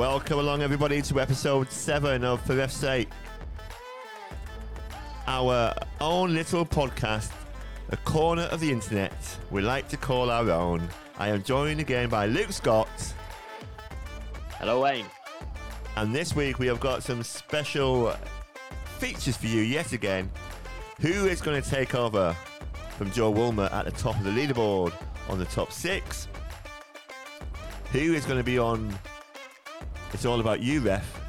Welcome along, everybody, to episode 7 of For Ref's Sake. Our own little podcast, a corner of the internet we like to call our own. I am joined again by Luke Scott. Hello, Wayne. And this week we have got some special features for you yet again. Who is going to take over from Joe Woolmer at the top of the leaderboard on the top six? Who is going to be on It's All About You, Ref?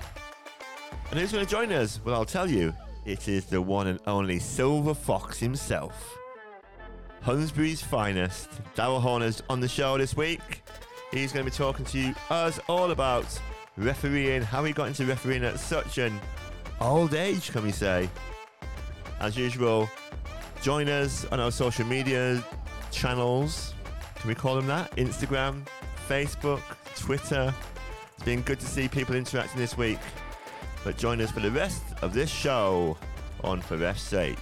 And who's going to join us? Well, I'll tell you. It is the one and only Silver Fox himself. Hunsbury's finest. Darrell Horner's on the show this week. He's going to be talking to us all about refereeing, how he got into refereeing at such an old age, can we say? As usual, join us on our social media channels. Can we call them that? Instagram, Facebook, Twitter. It's been good to see people interacting this week. But join us for the rest of this show on For Ref's Sake.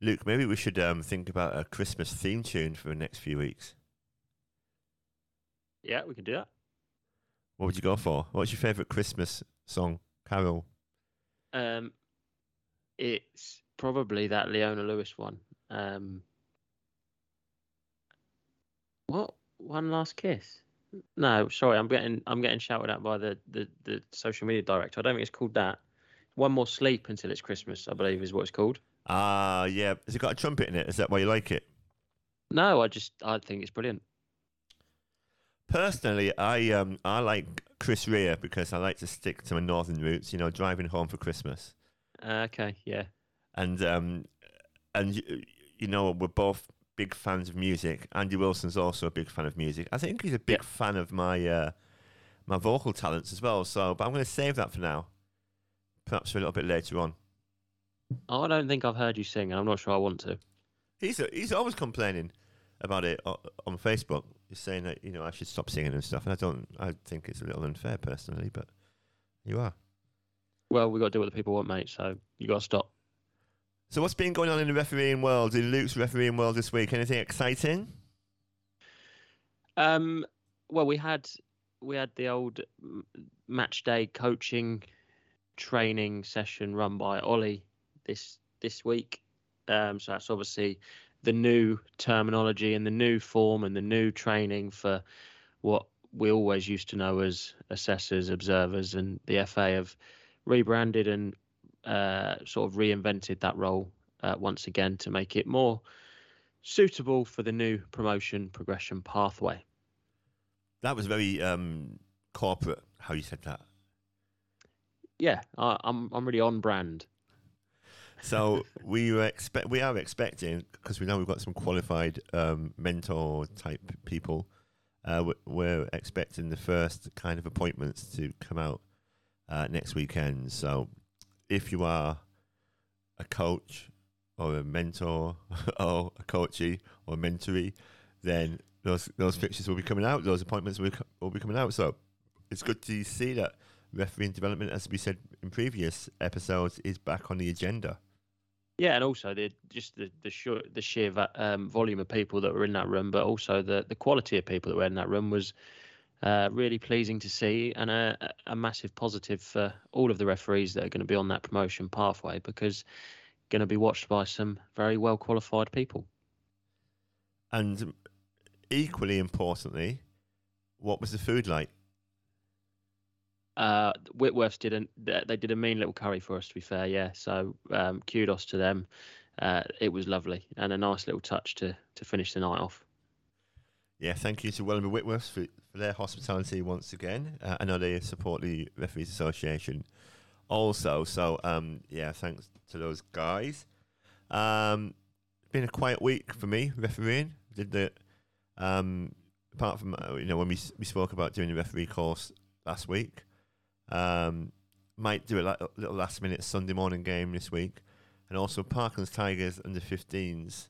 Luke, maybe we should um, think about a Christmas theme tune for the next few weeks. Yeah, we can do that. What would you go for? What's your favourite Christmas song, Carol? Um, it's probably that Leona Lewis one. Um, what? One last kiss? No, sorry, I'm getting I'm getting shouted at by the, the, the social media director. I don't think it's called that. One more sleep until it's Christmas, I believe, is what it's called. Ah, yeah. Has it got a trumpet in it? Is that why you like it? No, I just I think it's brilliant. Personally, I um I like Chris Rea because I like to stick to my northern roots. You know, driving home for Christmas, Uh, okay, yeah, and um and you know we're both big fans of music. Andy Wilson's also a big fan of music. I think he's a big fan of my uh my vocal talents as well. So, but I'm going to save that for now. Perhaps for a little bit later on. I don't think I've heard you sing, and I'm not sure I want to. He's he's always complaining about it on Facebook. He's saying that you know I should stop singing and stuff, and I don't. I think it's a little unfair personally, but you are. Well, we've got to do what the people want, mate. So you got to stop. So what's been going on in the refereeing world, in Luke's refereeing world this week? Anything exciting? Um, well, we had we had the old match day coaching training session run by Ollie this this week. Um, so that's obviously the new terminology and the new form and the new training for what we always used to know as assessors, observers, and the FA have rebranded and uh, sort of reinvented that role uh, once again to make it more suitable for the new promotion progression pathway. That was very um, corporate. How you said that. yeah, I, I'm I'm really on brand. So we expect we are expecting because we know we've got some qualified um, mentor type people. Uh, we- we're expecting the first kind of appointments to come out uh, next weekend. So if you are a coach or a mentor or a coachee or a mentoree, then those those fixtures will be coming out. Those appointments will, will be coming out. So it's good to see that refereeing development, as we said in previous episodes, is back on the agenda. Yeah, and also the just the the sheer the sheer um, volume of people that were in that room, but also the the quality of people that were in that room was uh, really pleasing to see, and a, a massive positive for all of the referees that are going to be on that promotion pathway because going to be watched by some very well qualified people. And equally importantly, what was the food like? Uh, Whitworths didn't. They they did a mean little curry for us, to be fair. Yeah, so um, kudos to them. Uh, it was lovely and a nice little touch to to finish the night off. Yeah, thank you to Wellingborough Whitworth for, for their hospitality once again. Uh, I know they support the Referees Association also. So, um, yeah, thanks to those guys. Um, been a quiet week for me refereeing. Did the um, apart from uh, you know when we we spoke about doing the referee course last week. Um, might do a la- little last minute Sunday morning game this week, and also Parklands Tigers under 15s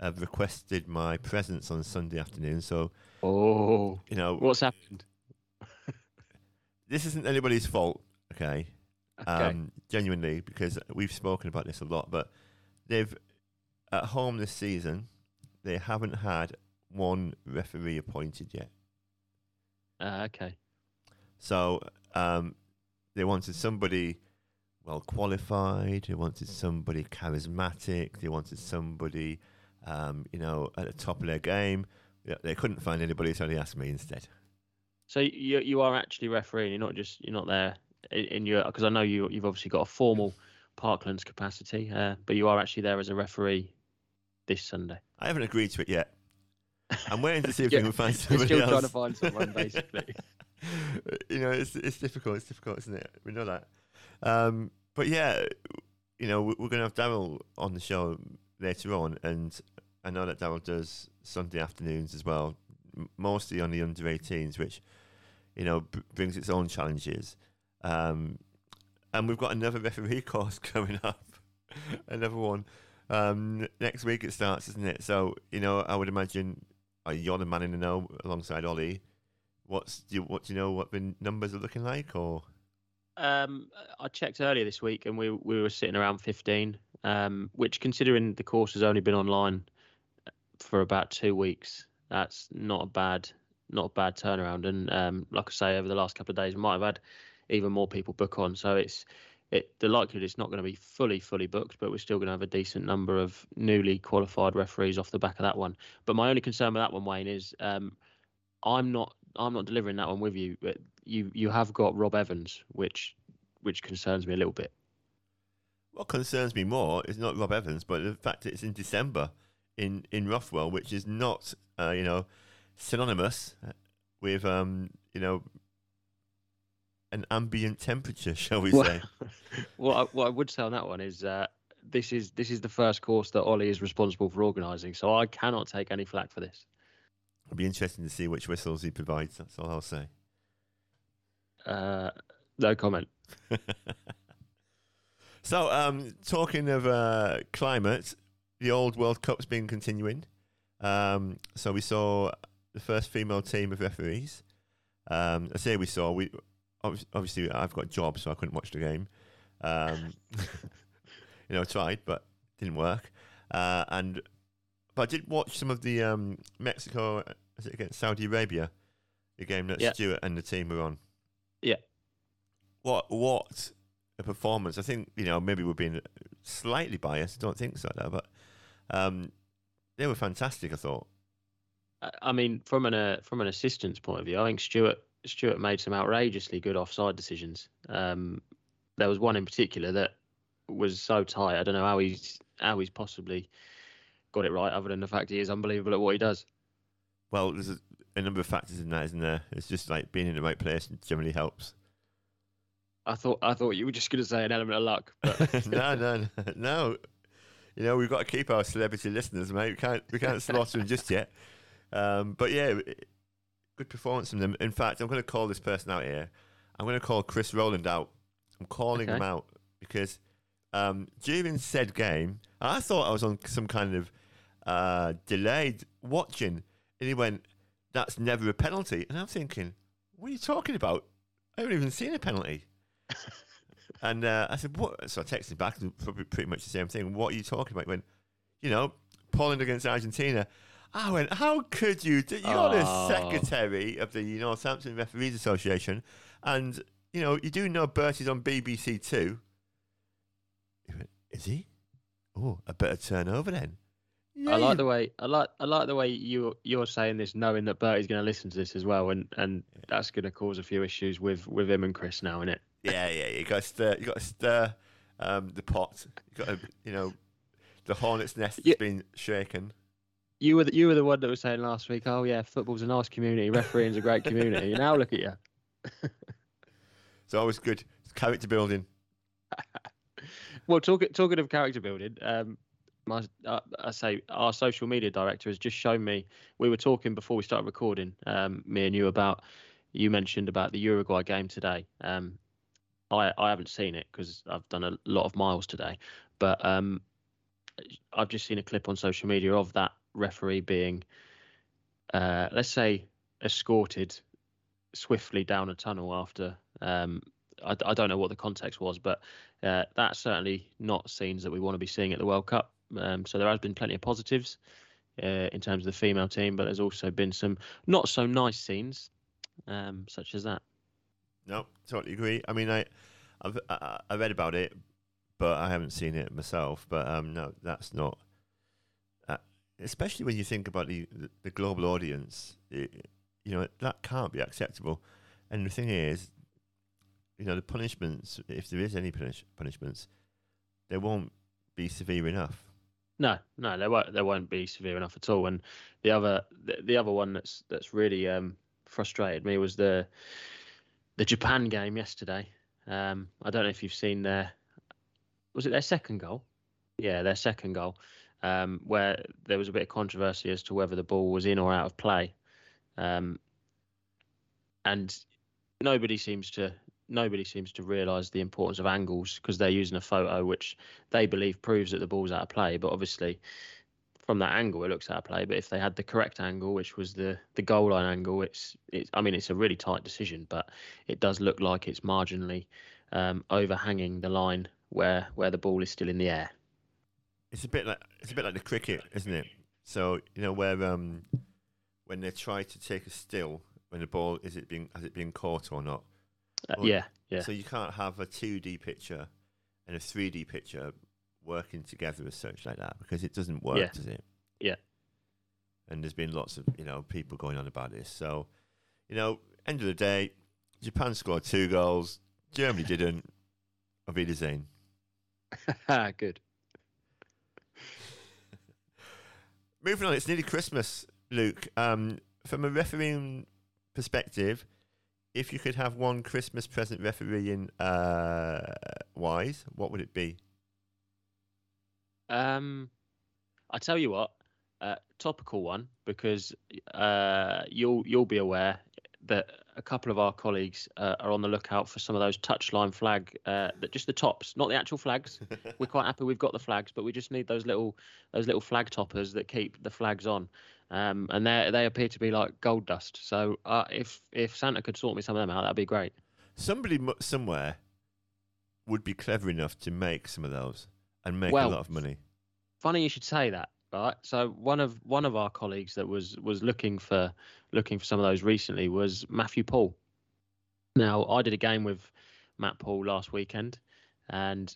have requested my presence on Sunday afternoon. So, Oh, you know, what's happened? this isn't anybody's fault, okay? Okay. Um, genuinely, because we've spoken about this a lot, but they've at home this season, they haven't had one referee appointed yet. Uh, okay. So um, they wanted somebody well qualified. They wanted somebody charismatic. They wanted somebody, um, you know, at the top of their game. They couldn't find anybody, so they asked me instead. So you you are actually refereeing. You're not just you're not there in, your because I know you you've obviously got a formal Parklands capacity, uh, but you are actually there as a referee this Sunday. I haven't agreed to it yet. I'm waiting to see if Yeah, we can find somebody still else. trying to find someone, basically. you know, it's it's difficult. It's difficult, isn't it? We know that. Um, but yeah, you know, we- we're going to have Darrell on the show later on, and I know that Darrell does Sunday afternoons as well, mostly on the under 18s, which you know b- brings its own challenges. Um, and we've got another referee course coming up, another one. Um, next week it starts, isn't it? So you know, I would imagine uh, you're the man in the know alongside Ollie. What's do you, what do you know what the numbers are looking like or Um, I checked earlier this week, and we we were sitting around 15, um, which, considering the course has only been online for about two weeks, that's not a bad not a bad turnaround. And um, like I say, over the last couple of days, we might have had even more people book on. So it's it the likelihood it's not going to be fully fully booked, but we're still going to have a decent number of newly qualified referees off the back of that one. But my only concern with that one, Wayne, is um, I'm not I'm not delivering that one with you. But you you have got Rob Evans, which which concerns me a little bit. what concerns me more is not Rob Evans, but the fact that it's in December in in Rothwell, which is not uh, you know synonymous with um you know an ambient temperature, shall we Well- say? what I, what I would say on that one is uh, this is this is the first course that Ollie is responsible for organising, so I cannot take any flack for this. It'll be interesting to see which whistles he provides. That's all I'll say. Uh, no comment. so, um, talking of uh, climate, the old World Cup's been continuing. Um, so we saw the first female team of referees. Um, I say we saw. We obviously I've got a job, so I couldn't watch the game. Um, you know, I tried, but didn't work. Uh, and but I did watch some of the um, Mexico, is it against Saudi Arabia, the game that Yeah. Stuart and the team were on. Yeah. What what a performance! I think you know maybe we're being slightly biased. I don't think so, though, but um, they were fantastic. I thought. I- mean, from an uh, from an assistant's point of view, I think Stuart Stuart made some outrageously good offside decisions. Um, there was one in particular that was so tight. I don't know how he's how he's possibly got it right, other than the fact he is unbelievable at what he does. Well, there's a, a number of factors in that, isn't there? It's just like being in the right place generally helps. I thought I thought you were just going to say an element of luck, but no, no, no, no. You know, we've got to keep our celebrity listeners, mate. We can't, we can't slaughter them just yet. Um, but yeah, good performance from them. In fact, I'm going to call this person out here. I'm going to call Chris Rowland out. I'm calling him out because um, during said game, I thought I was on some kind of uh, delayed watching, and he went, "That's never a penalty," and I'm thinking, "What are you talking about? I haven't even seen a penalty." And uh, I said, "What?" So I texted back, probably pretty much the same thing. What are you talking about? He went, "You know, Poland against Argentina." I went, "How could you? do- You're the secretary of the Northampton Referees Association, and you know you do know Bertie's on BBC Two." "Is he? Oh, a better turnover then." Yeah, I like the way I like I like the way you you're saying this, knowing that Bertie's going to listen to this as well, and and that's going to cause a few issues with with him and Chris now, isn't it? Yeah, yeah, you got to stir, you got to stir um, the pot. You got to, you know, the hornet's nest has Yeah. been shaken. You were the, you were the one that was saying last week, oh yeah, football's a nice community, refereeing's a great community. now look at you. It's always good. It's character building. Well, talking talking of character building, um, my uh, I say our social media director has just shown me. We were talking before we started recording, um, me and you about. You mentioned about the Uruguay game today. Um, I I haven't seen it because I've done a lot of miles today, but um, I've just seen a clip on social media of that referee being, uh, let's say, escorted swiftly down a tunnel after. Um, I, I, don't know what the context was, but uh, that's certainly not scenes that we want to be seeing at the World Cup. Um, so there has been plenty of positives uh, in terms of the female team, but there's also been some not so nice scenes, um, such as that. No, totally agree. I mean, I, I've I, read about it, but I haven't seen it myself. But um, no, that's not. Uh, especially when you think about the the global audience, it, you know that can't be acceptable. And the thing is, you know, the punishments, if there is any punish, punishments, they won't be severe enough. No, no, they won't. They won't be severe enough at all. And the other, the, the other one that's that's really um, frustrated me was the the Japan game yesterday. Um, I don't know if you've seen their was it their second goal? Yeah, their second goal, um, where there was a bit of controversy as to whether the ball was in or out of play, um, and nobody seems to nobody seems to realise the importance of angles because they're using a photo which they believe proves that the ball's out of play. But obviously, from that angle, it looks out of play. But if they had the correct angle, which was the the goal line angle, it's it's. I mean, it's a really tight decision, but it does look like it's marginally um, overhanging the line where where the ball is still in the air. It's a bit like it's a bit like the cricket, isn't it? So you know where um, when they try to take a still when the ball is it being has it been caught or not uh, yeah, yeah. So you can't have a 2D picture and a 3D picture working together as such like that because it doesn't work, yeah. does it? Yeah. And there's been lots of you know people going on about this. So, you know, end of the day, Japan scored two goals. Germany didn't. Auf Wiedersehen. Good. Moving on, it's nearly Christmas, Luke. Um, from a refereeing perspective, if you could have one Christmas present refereeing uh, wise, what would it be? Um, I tell you what, uh, topical one because uh, you'll you'll be aware that a couple of our colleagues uh, are on the lookout for some of those touchline flag, uh, that just the tops, not the actual flags. We're quite happy we've got the flags, but we just need those little those little flag toppers that keep the flags on um, and they they appear to be like gold dust. So uh, if if Santa could sort me some of them out, that'd be great. Somebody somewhere would be clever enough to make some of those and make well, a lot of money. Funny you should say that. Right. So one of one of our colleagues that was was looking for looking for some of those recently was Matthew Paul. Now I did a game with Matt Paul last weekend, and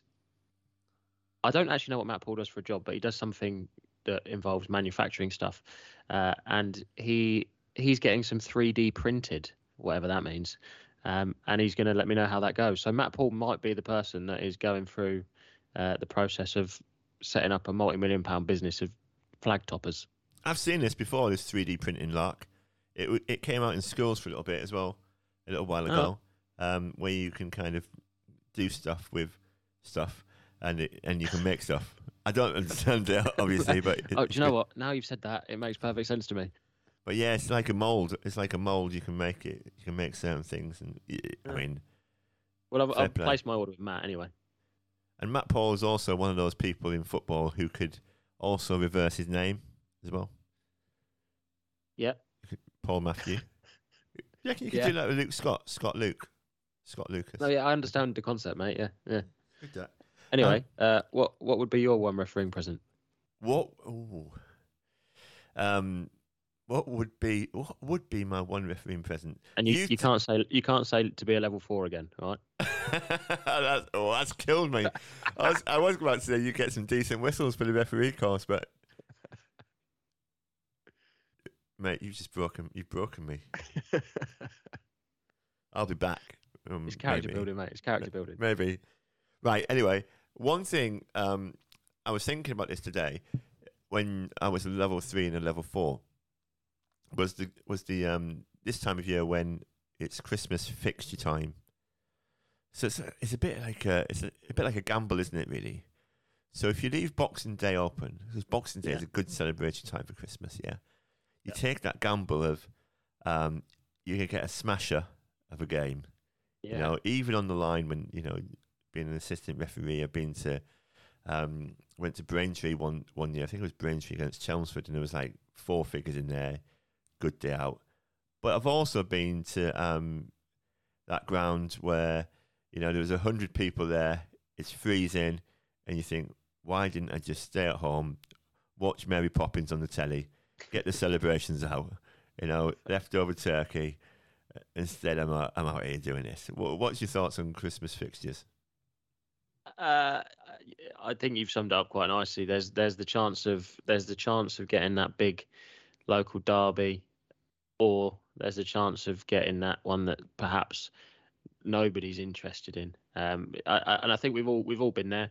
I don't actually know what Matt Paul does for a job, but he does something that involves manufacturing stuff, uh, and he he's getting some 3D printed, whatever that means, um, and he's going to let me know how that goes. So Matt Paul might be the person that is going through uh, the process of setting up a multi-million pound business of flag toppers. I've seen this before. This 3D printing lark. It it came out in schools for a little bit as well, a little while ago, oh. um, where you can kind of do stuff with stuff and it, and you can make stuff. I don't understand it, obviously, but oh, do you know what? Now you've said that, it makes perfect sense to me. But yeah, it's like a mold. It's like a mold. You can make it. You can make certain things, and I mean, well, I've, I've placed my order with Matt anyway. And Matt Paul is also one of those people in football who could also reverse his name as well. Yeah. Paul Matthew. yeah, you could yeah. do that with Luke Scott, Scott Luke, Scott Lucas. No, yeah, I understand the concept, mate. Yeah, yeah. Anyway, um, uh, what what would be your one refereeing present? What? Ooh. Um, what would be what would be my one refereeing present? And you, you, you can't say you can't say to be a level four again, right? that's, oh, that's killed me. I was I was about to say you get some decent whistles for the referee course, but mate, you've just broken you've broken me. I'll be back. Um, it's character maybe. building, mate. It's character building. Maybe. Right. Anyway, one thing um, I was thinking about this today when I was a level three and a level four was the was the um, this time of year when it's Christmas fixture time. So it's a, it's a bit like a it's a, a bit like a gamble, isn't it? Really. So if you leave Boxing Day open, because Boxing Day yeah. is a good celebration time for Christmas, yeah, you yeah. take that gamble of um, you can get a smasher of a game. Yeah. You know, even on the line when you know being an assistant referee, I've been to Um, went to Braintree one one year. I think it was Braintree against Chelmsford, and there was like four figures in there. Good day out. But I've also been to um, that ground where you know there was a hundred people there. It's freezing, and you think, why didn't I just stay at home, watch Mary Poppins on the telly, get the celebrations out? You know, leftover turkey. Instead, I'm out, I'm out here doing this. What's your thoughts on Christmas fixtures? Uh, I think you've summed up quite nicely. There's there's the chance of there's the chance of getting that big local derby, or there's a chance of getting that one that perhaps nobody's interested in. Um, I, I, and I think we've all we've all been there.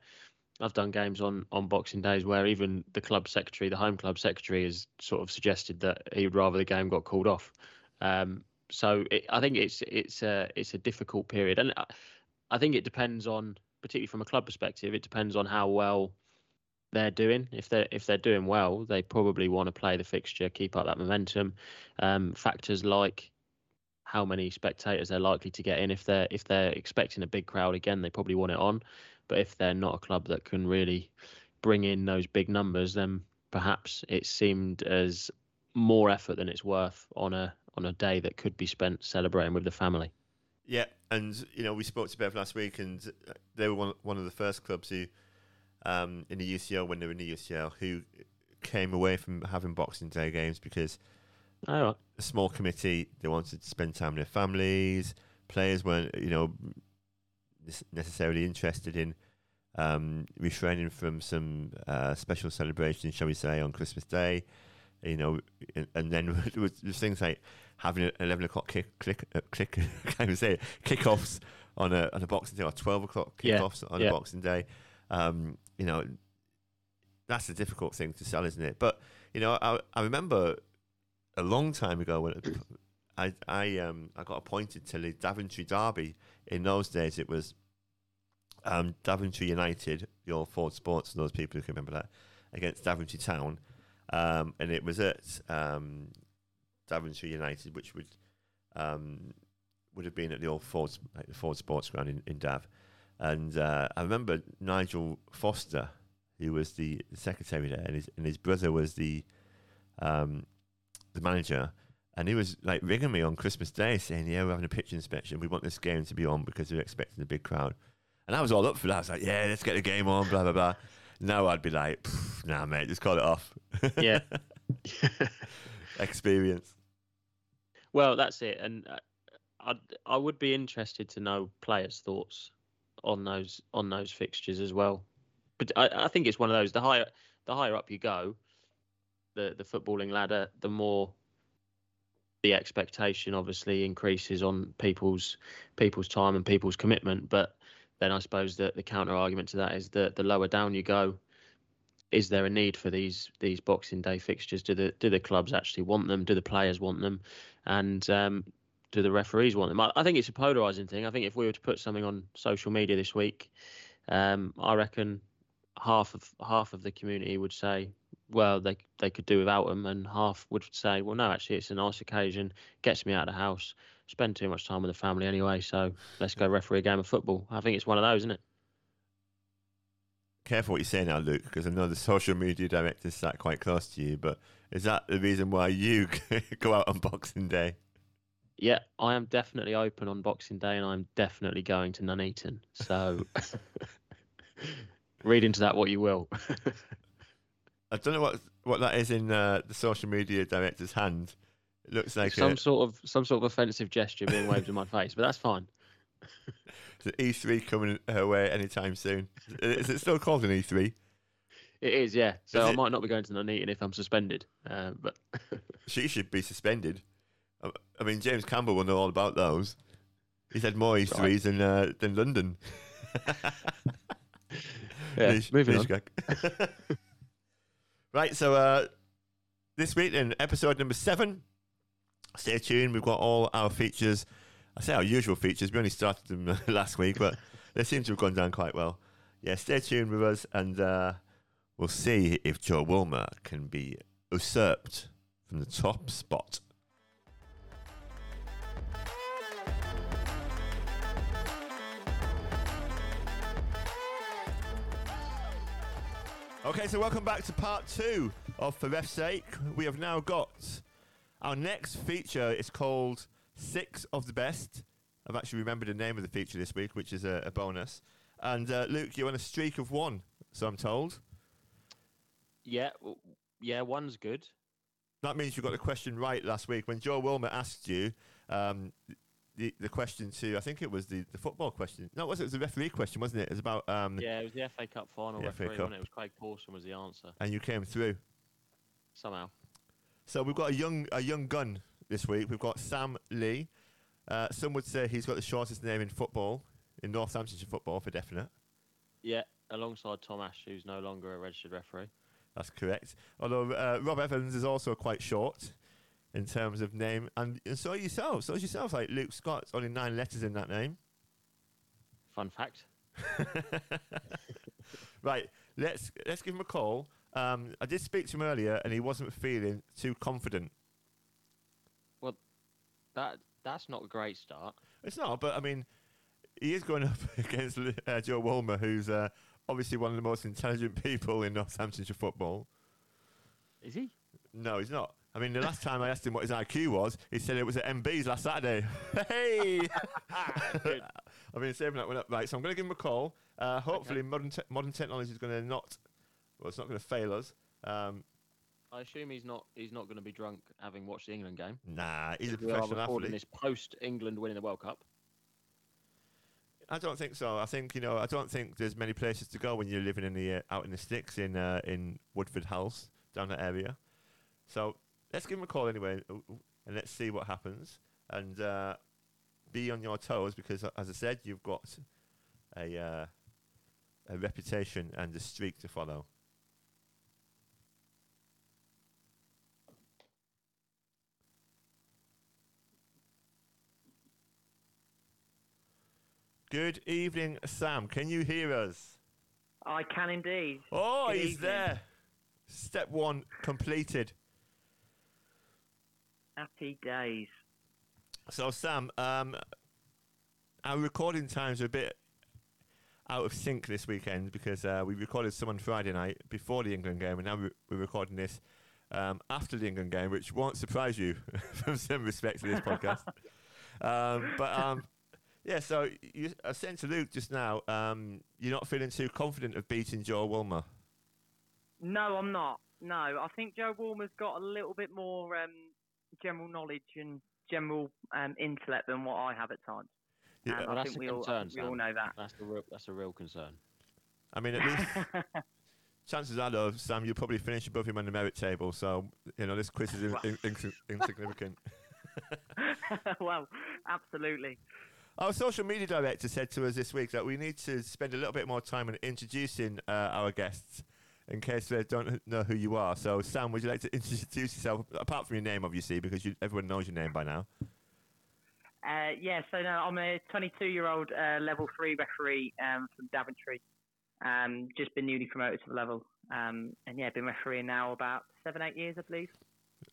I've done games on on Boxing Days where even the club secretary, the home club secretary, has sort of suggested that he would rather the game got called off. Um, so it, I think it's it's a it's a difficult period, and I, I think it depends on, particularly from a club perspective, it depends on how well they're doing. If they're if they're doing well, they probably want to play the fixture, keep up that momentum. Um, factors like how many spectators they're likely to get in. If they're if they're expecting a big crowd again, they probably want it on. But if they're not a club that can really bring in those big numbers, then perhaps it seemed as more effort than it's worth on a on a day that could be spent celebrating with the family. Yeah, and you know we spoke to Bev last week, and they were one one of the first clubs who, um, in the UCL when they were in the UCL, who came away from having Boxing Day games because oh, right. a small committee they wanted to spend time with their families. Players weren't, you know, necessarily interested in um, refraining from some uh, special celebration, shall we say, on Christmas Day. You know, and, and then there was, things like having an eleven o'clock kick, click, uh, click, can I say it, kickoffs on a on a Boxing Day or twelve o'clock kickoffs yeah. on yeah. a Boxing Day. Um, you know, that's a difficult thing to sell, isn't it? But you know, I, I remember a long time ago when I I um I got appointed to the Daventry Derby. In those days, it was um, Daventry United, the old Ford Sports, and those people who can remember that, against Daventry Town. Um, and it was at um, Daventry United, which would um, would have been at the old Ford, like the Ford Sports Ground in, in Dav. And uh, I remember Nigel Foster, who was the secretary there, and his, and his brother was the um, the manager. And he was like ringing me on Christmas Day saying, Yeah, we're having a pitch inspection. We want this game to be on because we're expecting a big crowd. And I was all up for that. I was like, yeah, let's get the game on, blah, blah, blah. Now I'd be like, nah, mate, just call it off. Yeah. Experience. Well, that's it. And uh, I I would be interested to know players' thoughts on those on those fixtures as well. But I, I think it's one of those. The higher the higher up you go, the the footballing ladder, the more the expectation obviously increases on people's people's time and people's commitment. But then I suppose that the counter argument to that is that the lower down you go, is there a need for these these Boxing Day fixtures? Do the do the clubs actually want them? Do the players want them? And um, do the referees want them? I, I, think it's a polarizing thing. I think if we were to put something on social media this week, um, I reckon half of half of the community would say, well, they they could do without them, and half would say, well, no, actually, it's a nice occasion, gets me out of the house, spend too much time with the family anyway, so let's go referee a game of football. I think it's one of those, isn't it? Careful what you say now, Luke, because I know the social media director sat quite close to you. But is that the reason why you go out on Boxing Day? Yeah, I am definitely open on Boxing Day, and I'm definitely going to Nuneaton. So read into that what you will. I don't know what what that is in uh, the social media director's hand, it looks like some a, sort of some sort of offensive gesture being waved in my face, but that's fine. The E3 coming her way anytime soon. Is it still called an E3? It is, yeah. So is I it... might not be going to Nuneaton if I'm suspended, uh, but she should be suspended. I mean, James Campbell will know all about those. He's had more E3s right. than uh, than London. yeah, moving on. right, so uh, this week in episode number seven, stay tuned. We've got all our features. I say our usual features. We only started them last week, but they seem to have gone down quite well. Yeah, stay tuned with us, and uh, we'll see if Joe Woolmer can be usurped from the top spot. Okay, so welcome back to part two of For Ref's Sake. We have now got our next feature. It's called Six of the Best. I've actually remembered the name of the feature this week, which is a, a bonus. And uh, Luke, you're on a streak of one, so I'm told. Yeah, yeah, one's good. That means you got the question right last week when Joe Woolmer asked you um, the the question to I think it was the, the football question. No, it was it was the referee question, wasn't it? It was about um, Yeah, it was the FA Cup final The FA referee, Cup. wasn't it? It was Craig Pawson was the answer and you came through. somehow. So we've got a young a young gun this week. We've got Sam Lee. Uh, some would say he's got the shortest name in football in Northamptonshire football for definite. Yeah, alongside Tom Ash, who's no longer a registered referee. That's correct. Although uh, Rob Evans is also quite short in terms of name, and, and so are yourself. So is yourself. Like Luke Scott's only nine letters in that name. Fun fact. Right, let's let's give him a call. Um, I did speak to him earlier, and he wasn't feeling too confident. That that's not a great start. It's not, but I mean, he is going up against uh, Joe Woolmer, who's uh, obviously one of the most intelligent people in Northamptonshire football. Is he? No, he's not. I mean, the last time I asked him what his IQ was, he said it was at MB's last Saturday. hey! I've been saving that one up. Right, so I'm going to give him a call. Uh, hopefully, modern te- modern technology is going to not, well, it's not going to fail us. Um, I assume he's not he's not going to be drunk having watched the England game. nah, he's a We are professional recording athlete. this post England winning the World Cup. I don't think so. I think you know. I don't think there's many places to go when you're living in the uh, out in the sticks in uh, in Woodford Halse down that area. So let's give him a call anyway, uh, and let's see what happens. And uh, be on your toes because, uh, as I said, you've got a uh, a reputation and a streak to follow. Good evening, Sam. Can you hear us? I can indeed. Oh, Good he's evening. there. Step one completed. Happy days. So, Sam, um, our recording times are a bit out of sync this weekend because uh, we recorded some on Friday night before the England game, and now we- we're recording this um, after the England game, which won't surprise you from some respects to this podcast. um, but um, yeah, so you, I said to Luke just now, um, you're not feeling too confident of beating Joe Woolmer. No, I'm not. No, I think Joe Woolmer's got a little bit more um, general knowledge and general um, intellect than what I have at times. Yeah, Well, I that's think a we all, concern, we all know that. That's a real that's a real concern. I mean, at least chances are, though, Sam, you'll probably finish above him on the merit table. So, you know, this quiz is in, in, in, insignificant. well, absolutely. Our social media director said to us this week that we need to spend a little bit more time in introducing uh, our guests in case they don't know who you are. So, Sam, would you like to introduce yourself, apart from your name, obviously, because you, everyone knows your name by now? Uh, yeah, so I'm a 22 year old uh, level three referee um, from Daventry. Um, just been newly promoted to the level. Um, and yeah, been refereeing now about seven, eight years, I believe.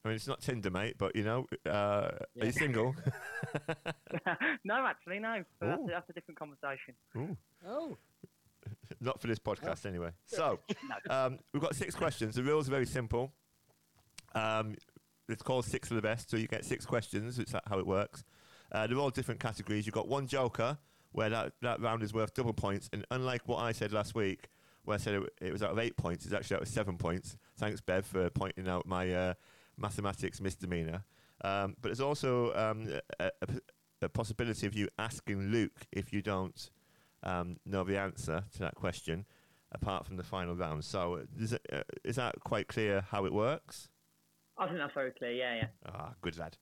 I mean, it's not Tinder, mate, but, you know, uh, are you single? no, actually, no. That's, a, that's a different conversation. Ooh. Oh. Not for this podcast, anyway. So, um, we've got six questions. The rules are very simple. Um, it's called Six of the Best, so you get six questions. It's how it works. Uh, they're all different categories. You've got one joker, where that, that round is worth double points. And unlike what I said last week, where I said it, it was out of eight points, it's actually out of seven points. Thanks, Bev, for pointing out my uh, mathematics misdemeanor. Um, but there's also um, a, a, a possibility of you asking Luke if you don't um, know the answer to that question, apart from the final round. So uh, is, it, uh, is that quite clear how it works? I think that's very clear. Yeah, yeah. Ah, good lad.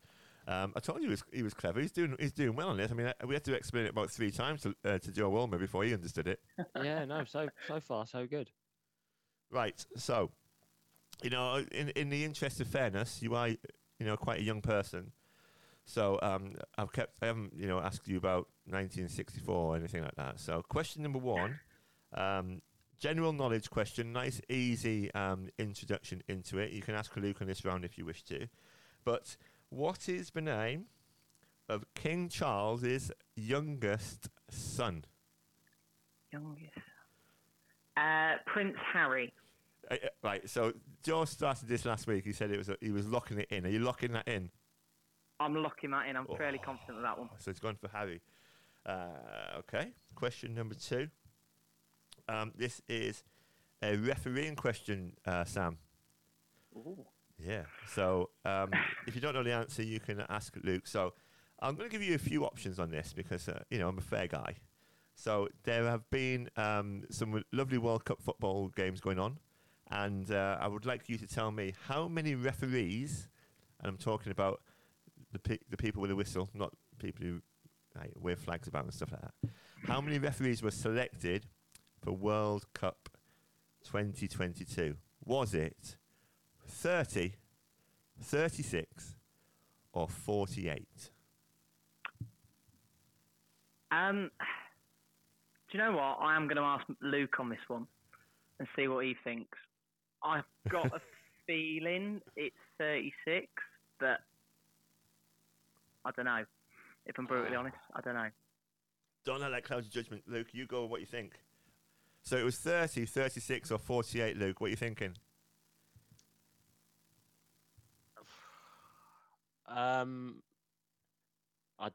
Um, I told you he was, he was clever. He's doing he's doing well on this. I mean, uh, we had to explain it about three times to, uh, to Joe Woolmer before he understood it. Yeah, no, so so far so good. Right. So, you know, in in the interest of fairness, you are you know quite a young person. So um, I've kept I haven't you know asked you about 1964 or anything like that. So question number one, um, general knowledge question, nice easy um, introduction into it. You can ask Luke on this round if you wish to, but what is the name of King Charles's youngest son? Youngest. Uh, Prince Harry. Uh, uh, right. So Joe started this last week. He said it was a, he was locking it in. Are you locking that in? I'm locking that in. I'm fairly Oh. confident of that one. So it's gone for Harry. Uh, okay. Question number two. Um, this is a refereeing question, uh, Sam. Ooh. Yeah. So um, if you don't know the answer, you can ask Luke. So I'm going to give you a few options on this because uh, you know I'm a fair guy. So there have been um, some lovely World Cup football games going on, and uh, I would like you to tell me how many referees, and I'm talking about the pe- the people with a whistle, not people who like, wave flags about and stuff like that. How many referees were selected for World Cup 2022? Was it 30, 36, or 48? Um, do you know what? I am going to ask Luke on this one and see what he thinks. I've got a feeling it's 36, but I don't know. If I'm brutally honest, I don't know. Don't let that cloud your judgment, Luke. You go with what you think. So it was 30, 36, or 48, Luke. What are you thinking? Um, I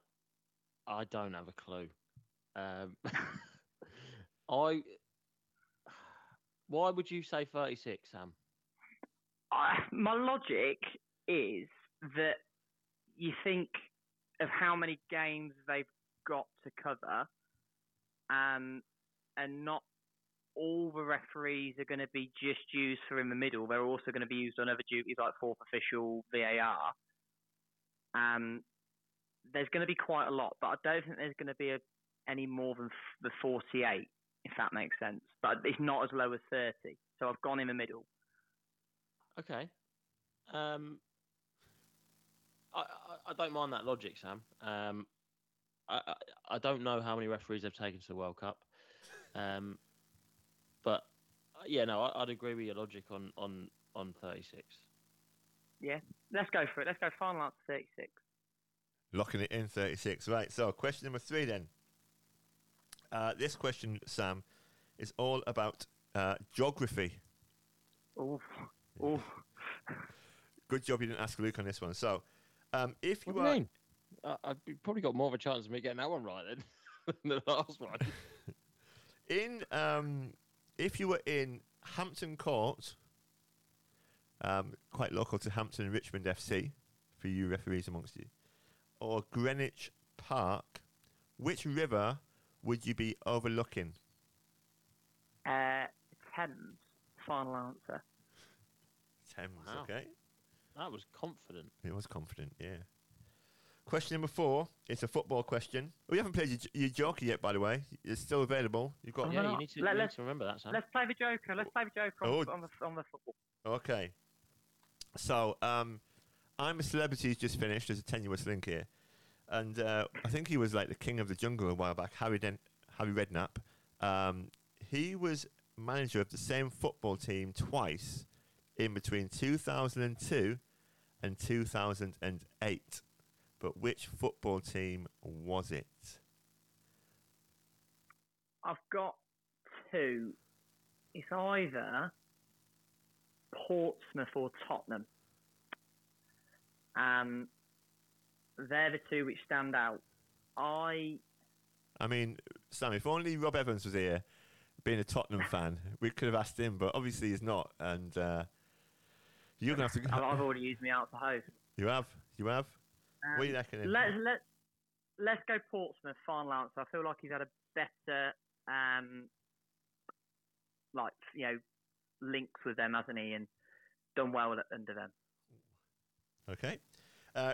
I don't have a clue. Um, I. Why would you say thirty six, Sam? I, my logic is that you think of how many games they've got to cover, um, and not all the referees are going to be just used for in the middle. They're also going to be used on other duties like fourth official, VAR. Um, there's going to be quite a lot, but I don't think there's going to be a, any more than f- the 48, if that makes sense. But it's not as low as 30, so I've gone in the middle. Okay. Um, I, I, I don't mind that logic, Sam. Um, I, I, I don't know how many referees they've taken to the World Cup. Um, but uh, yeah, no, I, I'd agree with your logic on, on, on 36. Yeah, let's go for it. Let's go final answer 36. Locking it in 36. Right. So question number three then. Uh, this question, Sam, is all about uh, geography. Ooh, ooh. Good job you didn't ask Luke on this one. So, um, if you What do you are mean? I, I've probably got more of a chance of me getting that one right then than the last one. in, um, if you were in Hampton Court, um, quite local to Hampton and Richmond FC, for you referees amongst you, or Greenwich Park, which river would you be overlooking? Uh, Thames, final answer. Thames. Wow. Okay. That was confident. He was confident, yeah. Question number four. It's a football question. We haven't played your, your joker yet, by the way. It's still available. You've got. Oh, Yeah, you need to, let- you need let's- to remember that, Sam. Let's play the Joker. Let's play the Joker on, Oh. on, the, on the football. Okay. So, um, I'm a Celebrity's just finished. There's a tenuous link here. And uh, I think he was like the king of the jungle a while back, Harry, Den- Harry Redknapp. Um, he was manager of the same football team twice in between 2002 and 2008. But which football team was it? I've got two. It's either Portsmouth or Tottenham. Um, they're the two which stand out. I I mean, Sam, if only Rob Evans was here, being a Tottenham fan, we could have asked him, but obviously he's not. And uh, you're going to have to. I've already used me out to host. You have? You have? Um, what are you reckoning? Let's let let's go Portsmouth final answer. I feel like he's had a better um like you know links with them, hasn't he, and done well under them. Okay. Uh,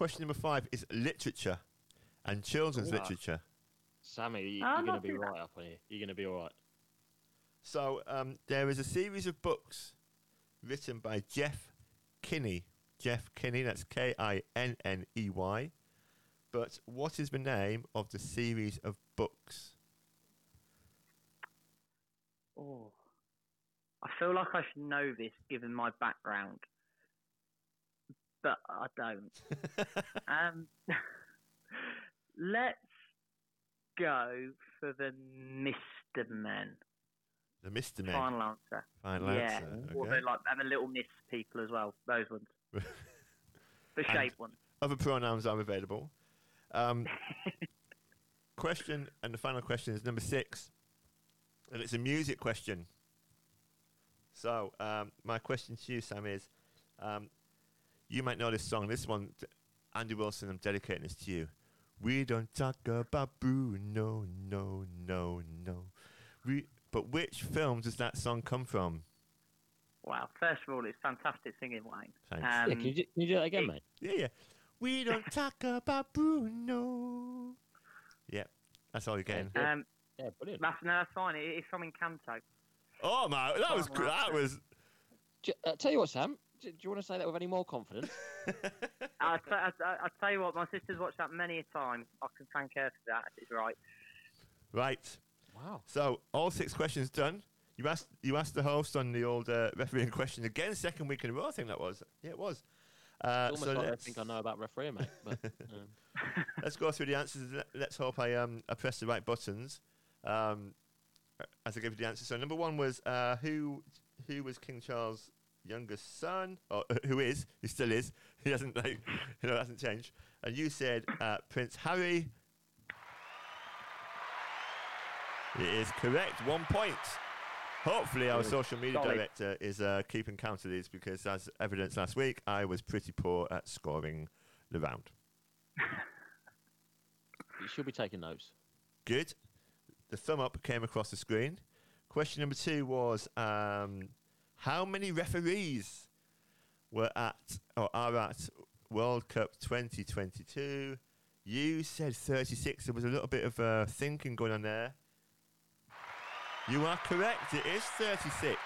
question number five is literature and children's Ooh. literature. Sammy, you, you're going to be too bad. right up here. You're going to be all right. So um, there is a series of books written by Jeff Kinney. Jeff Kinney, that's K I N N E Y. But what is the name of the series of books? Oh, I feel like I should know this given my background, but I don't. um, let's go for the Mister Men. The Mr. Men. Final answer. Final yeah. answer. Okay. like, and the little miss people as well. Those ones. The shape ones. Other pronouns are available. Um, question, and the final question is number six, and it's a music question. So, um, my question to you, Sam, is um, you might know this song. This one, Andy Wilson, I'm dedicating this to you. We don't talk about Bruno, no, no, no. No. We, but which film does that song come from? Wow. First of all, it's fantastic singing, Wayne. Thanks. yeah, Um, can you, do- can you do that again, it- mate? Yeah, yeah. We don't talk about Bruno. Yeah, that's all you're getting. Yeah. um, Yeah, brilliant. that's, no, that's fine. It, it's from Encanto. Oh my, that was gr- that was. Do, uh, tell you what, Sam. Do, do you want to say that with any more confidence? I, t- I, I, I tell you what, my sister's watched that many a time. I can thank her for that. It's right. right. wow. So all six questions done. You asked you asked the host on the old uh, refereeing question again, second week in a row. I think that was. Yeah, it was. Uh, It's so almost like I think I know about refereeing, mate. But, um, let's go through the answers. Let- Let's hope I um I press the right buttons. Um, as I give you the answer. So number one was uh, who who was King Charles' youngest son, or uh, who is? He still is. He hasn't like you know hasn't changed. And you said uh, Prince Harry. It is correct. One point. Hopefully, our social media Solid. director is uh, keeping count of these because, as evidenced last week, I was pretty poor at scoring the round. you should be taking notes. Good. The thumb up came across the screen. Question number two was um, how many referees were at or are at World Cup 2022? You said 36. There was a little bit of uh, thinking going on there. You are correct. It is 36.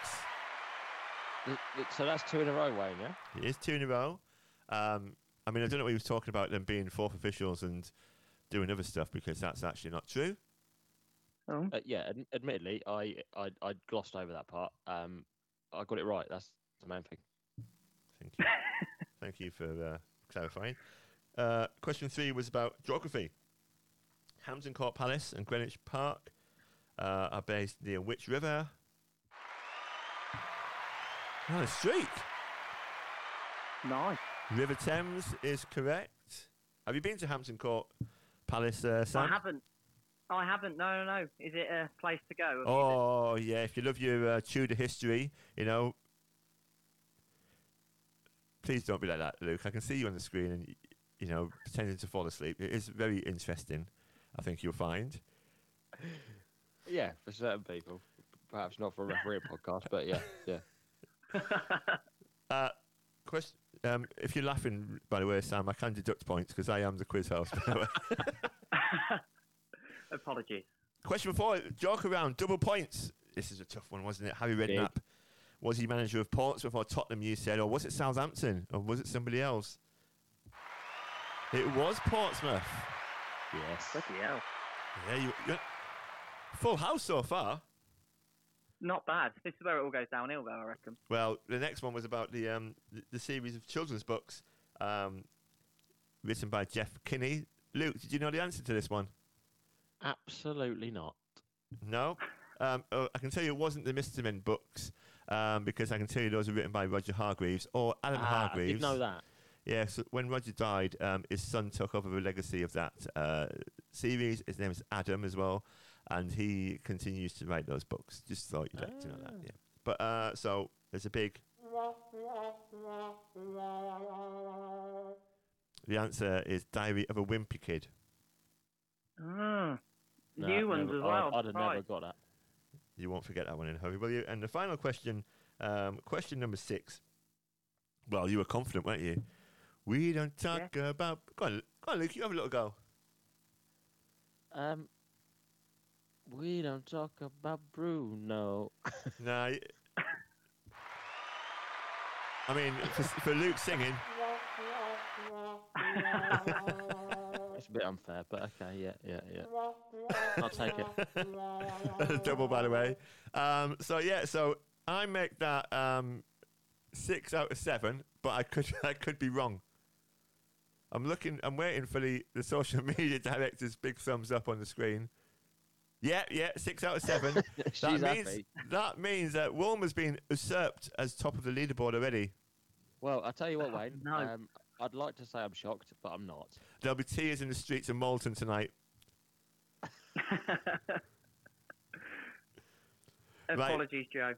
Th- th- So that's two in a row, Wayne, yeah? It is two in a row. Um, I mean, I don't know what he was talking about them being fourth officials and doing other stuff because that's actually not true. Oh. Uh, yeah, admittedly, I, I I glossed over that part. Um, I got it right. That's the main thing. Thank you. Thank you for uh, clarifying. Uh, question three was about geography. Hampton Court Palace and Greenwich Park uh, are based near which river? On a streak. Nice. River Thames is correct. Have you been to Hampton Court Palace, uh, I haven't. I haven't. No, no, no. Is it a place to go? Have been? Oh yeah, if you love your uh, Tudor history, you know. Please don't be like that, Luke. I can see you on the screen and you know pretending to fall asleep. It is very interesting. I think you'll find. Yeah, for certain people. Perhaps not for a referee podcast, but yeah, yeah. Uh, question. Um, if you're laughing, by the way, Sam, I can deduct points because I am the quiz host. by the way. Apologies. question four: joke around, double points. This is a tough one, wasn't it? Harry. Redknapp. Was he manager of Portsmouth or Tottenham? You said, or was it Southampton, or was it somebody else? It was Portsmouth. Yes. Bloody hell. Yeah, you, you full house so far. Not bad. This is where it all goes downhill, though. I reckon. Well, the next one was about the um, the, the series of children's books um, written by Jeff Kinney. Luke, did you know the answer to this one? Absolutely not. No. Um, oh, I can tell you it wasn't the Mr. Men books um, because I can tell you those were written by Roger Hargreaves or Adam Ah, I Hargreaves. did know that. Yeah, so when Roger died, um, his son took over the legacy of that uh, series. His name is Adam as well, and he continues to write those books. Just thought you'd like to know that. Ah. Yeah. But uh, so there's a big. The answer is Diary of a Wimpy Kid. Mm. No, New ones never- as well. I'd, I'd have never got that. You won't forget that one in a hurry, will you? And the final question, um, question number six. Well, you were confident, weren't you? We don't talk about. Go on, go on, Luke. You have a little go. Um, we don't talk about Bruno. Nah. I mean, for, for Luke singing, It's a bit unfair, but okay, yeah, yeah, yeah. I'll take it. double by the way. Um, so yeah, so I make that um, six out of seven, but I could I could be wrong. I'm looking. I'm waiting for the, the social media director's big thumbs up on the screen. Yeah, yeah, six out of seven. She's that means happy. that means that Woolmer's been usurped as top of the leaderboard already. Well, I'll tell you what, Wayne. No. Um, I'd like to say I'm shocked, but I'm not. There'll be tears in the streets of Malton tonight. Apologies, Joe.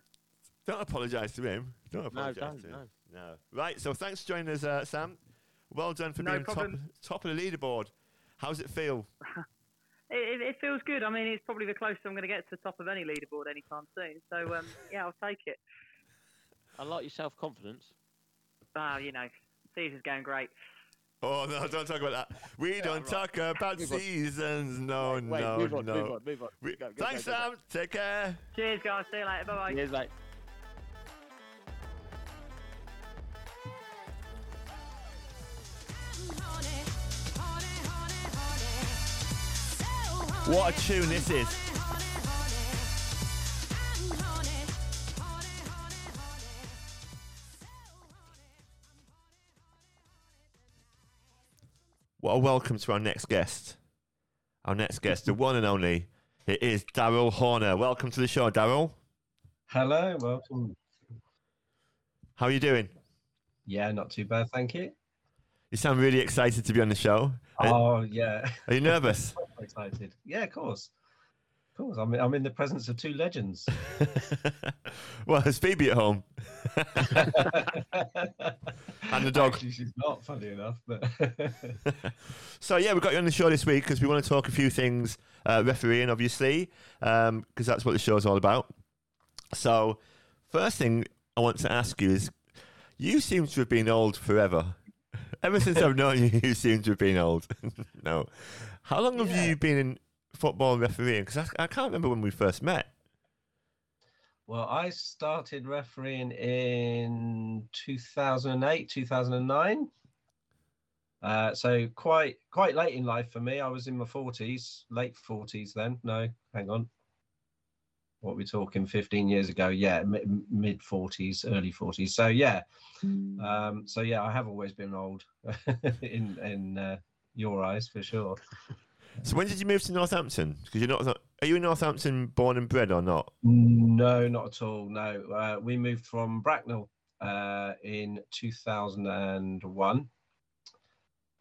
Don't apologise to him. Don't No, apologise don't. to him. No. No. Right. So thanks for joining us, uh, Sam. Well done for No being top, top of the leaderboard. How does it feel? It, it, it feels good. I mean, it's probably the closest I'm going to get to the top of any leaderboard anytime soon. So, um, yeah, I'll take it. I like your self confidence. Ah, you know, season's going great. Oh no! Don't talk about that. We don't right. talk about Move on. seasons. No, Wait, no, move on, no. move on, move on. We- Go, go, Thanks, go, go, Sam. Take care. Cheers, guys. See you later. Bye bye. Cheers, mate. What a tune this is. What a welcome to our next guest. Our next guest, the one and only, it is Darrell Horner. Welcome to the show, Darrell. Hello, welcome. How are you doing? Yeah, not too bad, thank you. You sound really excited to be on the show. Oh, yeah, are you nervous? excited. Yeah, of course. Of course, I'm, I'm in the presence of two legends. well, there's Phoebe at home and the dog. Actually, she's not, funny enough, but So yeah, we've got you on the show this week because we want to talk a few things uh, refereeing, obviously, because that's what the show's all about. So, first thing I want to ask you is, you seem to have been old forever. Ever since I've known you, you seem to have been old. no, how long have Yeah. you been in football refereeing? Because I, I can't remember when we first met. well, I started refereeing in 2008, 2009. Uh, so quite quite late in life for me. I was in my 40s, late 40s then. No, hang on. What are we talking 15 years ago? Yeah, mid 40s, early 40s. So yeah, Um, so yeah, I have always been old in in uh, your eyes for sure. So when did you move to Northampton? Because you're not. Are you in Northampton born and bred or not? No, not at all. No, uh, we moved from Bracknell uh, in 2001.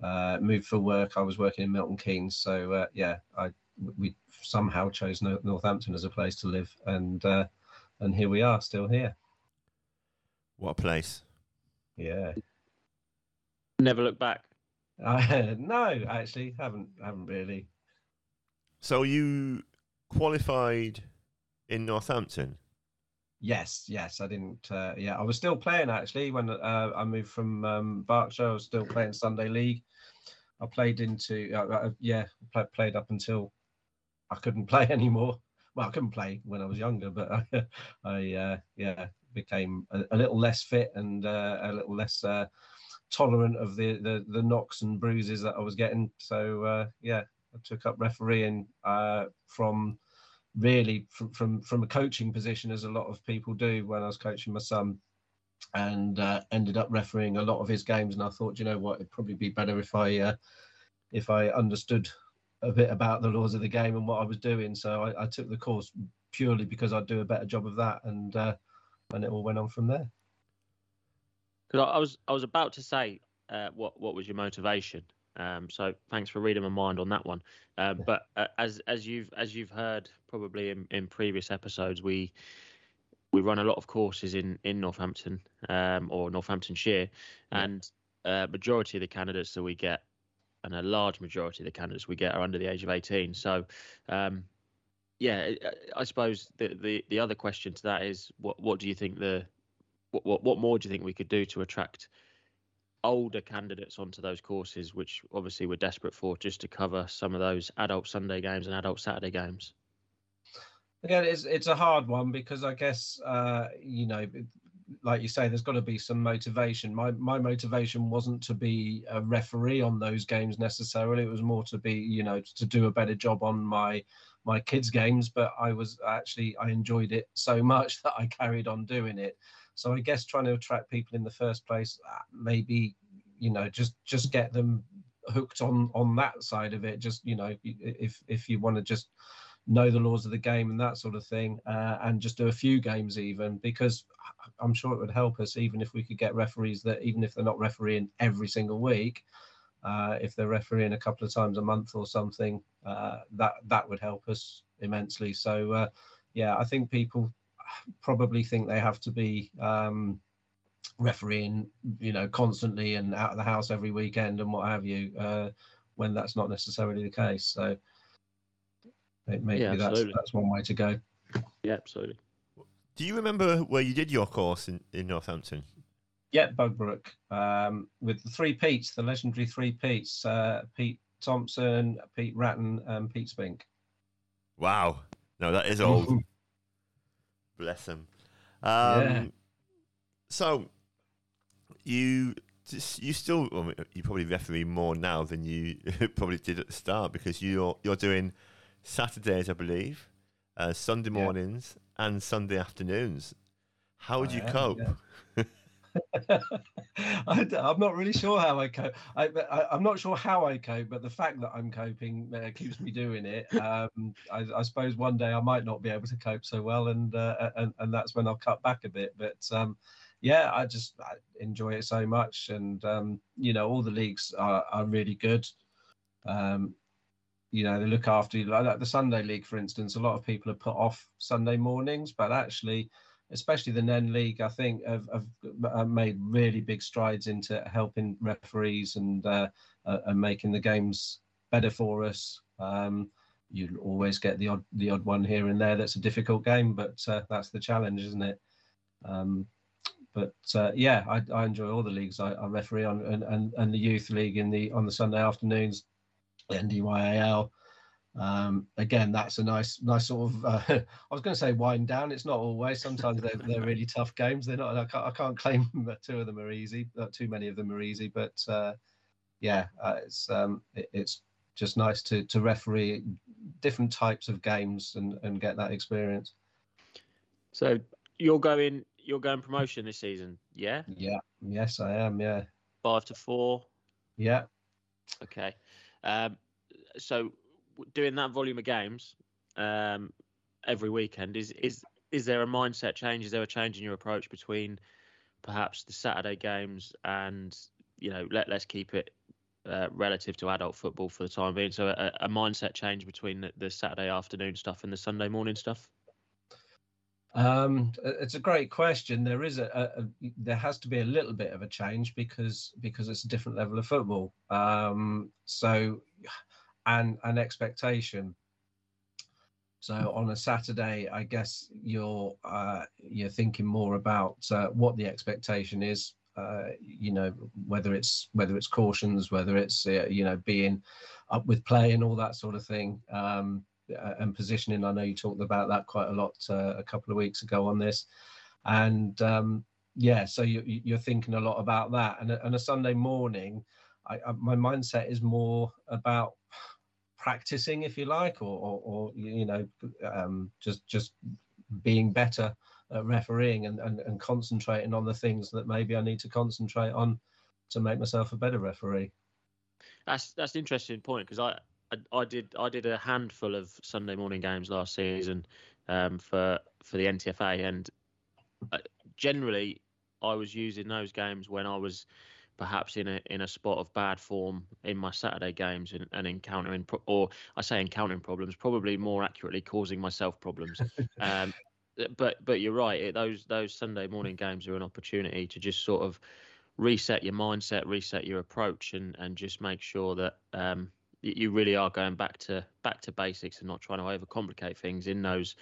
Uh, moved for work. I was working in Milton Keynes, so uh, yeah, I we somehow chose Northampton as a place to live, and uh, and here we are, still here. What a place! Yeah. Never look back. Uh, no, actually, haven't haven't really. So you qualified in Northampton. Yes, yes, I didn't. Uh, yeah, I was still playing actually when uh, I moved from um, Berkshire. I was still playing Sunday League. I played into uh, uh, yeah, play, played up until I couldn't play anymore. Well, I couldn't play when I was younger, but I, I uh, yeah became a, a little less fit and uh, a little less uh, tolerant of the, the the knocks and bruises that I was getting. So uh, yeah, I took up refereeing uh, from really from, from from a coaching position as a lot of people do when I was coaching my son. And uh, ended up refereeing a lot of his games and I thought you know what? It'd probably be better if I uh, if I understood a bit about the laws of the game and what I was doing. So I, I took the course purely because I'd do a better job of that and uh, and it all went on from there Because I, I was I was about to say uh, what what was your motivation. Um, so thanks for reading my mind on that one. Uh, but uh, as as you've as you've heard probably in, in previous episodes, we we run a lot of courses in in Northampton um, or Northamptonshire, Yeah. and uh, majority of the candidates that we get, and a large majority of the candidates we get are under the age of eighteen. So. Um, yeah, I- I suppose the, the, the other question to that is what what do you think the what, what more do you think we could do to attract older candidates onto those courses, which obviously we're desperate for, just to cover some of those adult Sunday games and adult Saturday games? again it's it's a hard one because I guess uh, you know like you say there's got to be some motivation. My my motivation wasn't to be a referee on those games necessarily. It was more to be you know to do a better job on my my kids games but I was actually I enjoyed it so much that I carried on doing it so I guess trying to attract people in the first place uh, maybe you know just just get them hooked on on that side of it just you know if if you want to just know the laws of the game and that sort of thing, uh, and just do a few games even because I'm sure it would help us even if we could get referees that even if they're not refereeing every single week, uh, if they're refereeing a couple of times a month or something, uh, that that would help us immensely. So uh, yeah, I think people probably think they have to be um, refereeing, you know, constantly and out of the house every weekend and what have you, uh, when that's not necessarily the case. So maybe yeah, that's that's one way to go. Yeah, absolutely. Do you remember where you did your course in, in Northampton? Yeah, Bugbrooke, um, with the three Petes, the legendary three Petes, uh, Pete Thompson, Pete Ratton, and Pete Spink. Wow. No, that is old. Bless him. Um, yeah. So, you you still well, you probably referee more now than you probably did at the start because you're you're doing Saturdays, I believe, uh, Sunday mornings, yeah. and Sunday afternoons. How would you cope? Yeah. I, am not really sure how I cope. I, am not sure how I cope, but the fact that I'm coping uh, keeps me doing it. Um, I, I, suppose one day I might not be able to cope so well, and uh, and, and that's when I'll cut back a bit. But um, yeah, I just I enjoy it so much, and um, you know, all the leagues are, are really good. Um, you know, they look after you. Like the Sunday League, for instance, a lot of people have put off Sunday mornings, but actually especially the NEN League, I think have, have uh, made really big strides into helping referees and uh, uh, and making the games better for us. Um, you always get the odd the odd one here and there that's a difficult game, but uh, that's the challenge, isn't it? Um, but uh, yeah, I, I, enjoy all the leagues I, I referee on, and, and, and the youth league in the on the Sunday afternoons, NDYAL. Um, again, that's a nice, nice sort of. Uh, I was going to say wind down. It's not always. Sometimes they're, they're really tough games. They're not. I can't, I can't claim that two of them are easy. Not too many of them are easy. But uh, yeah, uh, it's um, it, it's just nice to to referee different types of games and and get that experience. So you're going you're going promotion this season, yeah? Yeah. Yes, I am. Yeah. Five to four. Yeah. Okay. Um, so doing that volume of games um, every weekend is is is there a mindset change? Is there a change in your approach between perhaps the Saturday games and you know let let's keep it uh, relative to adult football for the time being? So a, a mindset change between the, the, Saturday afternoon stuff and the Sunday morning stuff. Um, it's a great question. There is a, a, there has to be a little bit of a change because because it's a different level of football. Um, so and an expectation. So on a Saturday, I guess you're uh, you're thinking more about uh, what the expectation is. Uh, you know whether it's whether it's cautions, whether it's uh, you know being up with play and all that sort of thing, um, and positioning. I know you talked about that quite a lot uh, a couple of weeks ago on this, and um, yeah, so you, you're thinking a lot about that. And, and a Sunday morning, I, I, my mindset is more about practicing, if you like, or, or, or you know, um, just just being better at refereeing and, and, and concentrating on the things that maybe I need to concentrate on to make myself a better referee. That's that's an interesting point because I, I, I did I did a handful of Sunday morning games last season um, for for the NTFA and uh, generally I was using those games when I was perhaps in a in a spot of bad form in my Saturday games and, and encountering pro- or I say encountering problems, probably more accurately causing myself problems. um, but but you're right. It, those those Sunday morning games are an opportunity to just sort of reset your mindset, reset your approach, and and just make sure that um, you really are going back to back to basics and not trying to overcomplicate things in those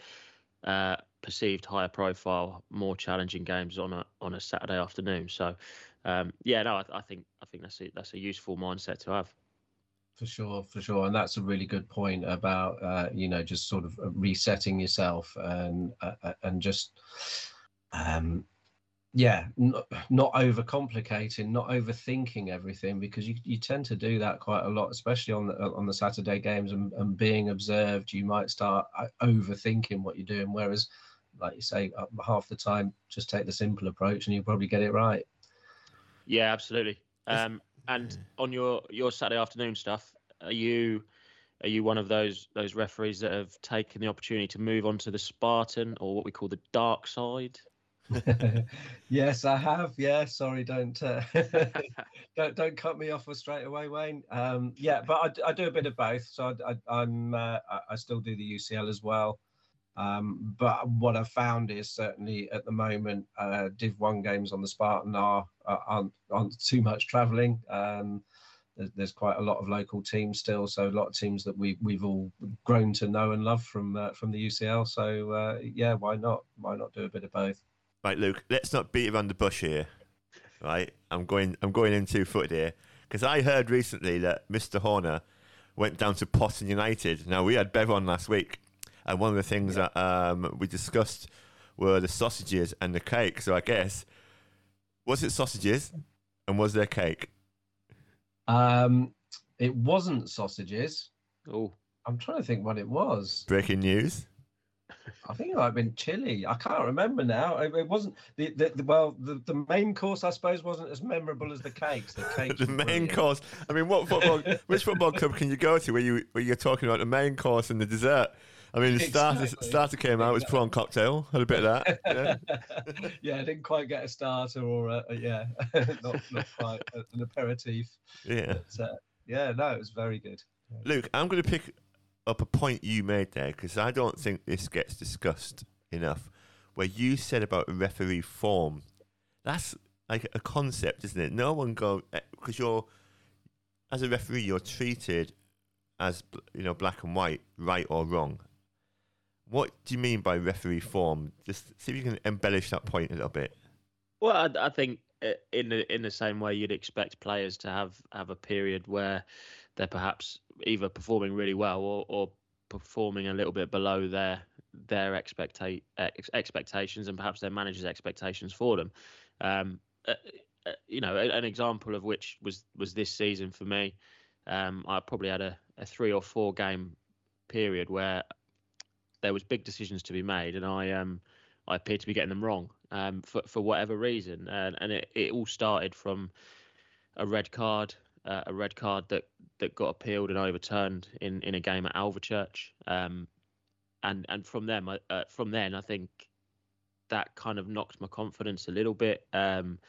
uh, perceived higher profile, more challenging games on a on a Saturday afternoon. So um, yeah, no, I, I, think I think that's a, that's a useful mindset to have. For sure, for sure, and that's a really good point about uh, you know just sort of uh, resetting yourself and uh, uh, and just um, yeah, not, not overcomplicating, not overthinking everything because you, you tend to do that quite a lot, especially on the on the Saturday games and, and being observed. You might start uh, overthinking what you're doing, whereas, like you say, half the time, just take the simple approach and you probably get it right. Yeah, absolutely. Um, and on your your Saturday afternoon stuff, are you are you one of those those referees that have taken the opportunity to move on to the Spartan or what we call the dark side? yes, I have. Yeah, sorry, don't uh, don't don't cut me off straight away, Wayne. Um, yeah, but I, I, do a bit of both. So I, am uh, I still do the UCL as well. Um, but what I've found is certainly at the moment, uh, Div One games on the Spartan are, aren't, aren't too much travelling. Um, there's, there's, quite a lot of local teams still, so a lot of teams that we we've all grown to know and love from uh, from the UCL. So uh, yeah, why not? Why not do a bit of both? Right, Luke. Let's not beat around the bush here. Right, I'm going. I'm going in two foot here because I heard recently that Mr. Horner went down to Potton United. Now we had Bev on last week, and one of the things yeah. that um, we discussed were the sausages and the cake. So I guess was it sausages, and was there cake? Um, it wasn't sausages. Oh, I'm trying to think what it was. Breaking news. I think it might have been chili. I can't remember now. It, it wasn't the, the, the, well the, the main course I suppose wasn't as memorable as the cakes. The cakes. the main brilliant. course. I mean, what football? which football club can you go to where you where you're talking about the main course and the dessert? I mean, the starter, exactly. starter came out was prawn cocktail. Had a bit of that. Yeah, yeah I didn't quite get a starter or a, a yeah, not, not quite an aperitif. Yeah. But, uh, yeah, no, it was very good. Luke, I'm going to pick up a point you made there because I don't think this gets discussed enough. Where you said about referee form, that's like a concept, isn't it? No one go because eh, you're as a referee, you're treated as you know black and white, right or wrong. What do you mean by referee form? Just see if you can embellish that point a little bit. Well, I, I think eh, in the in the same way you'd expect players to have have a period where they're perhaps either performing really well or, or performing a little bit below their their expecta- ex- expectations and perhaps their managers' expectations for them. Um, uh, uh, you know, an example of which was was this season for me. Um, I probably had a, a three or four game period where there was big decisions to be made, and I um I appeared to be getting them wrong um, for for whatever reason, and and it, it all started from a red card uh, a red card that that got appealed and overturned in in a game at Alvechurch, Um, and and from them, uh, from then, I think that kind of knocked my confidence a little bit. Um,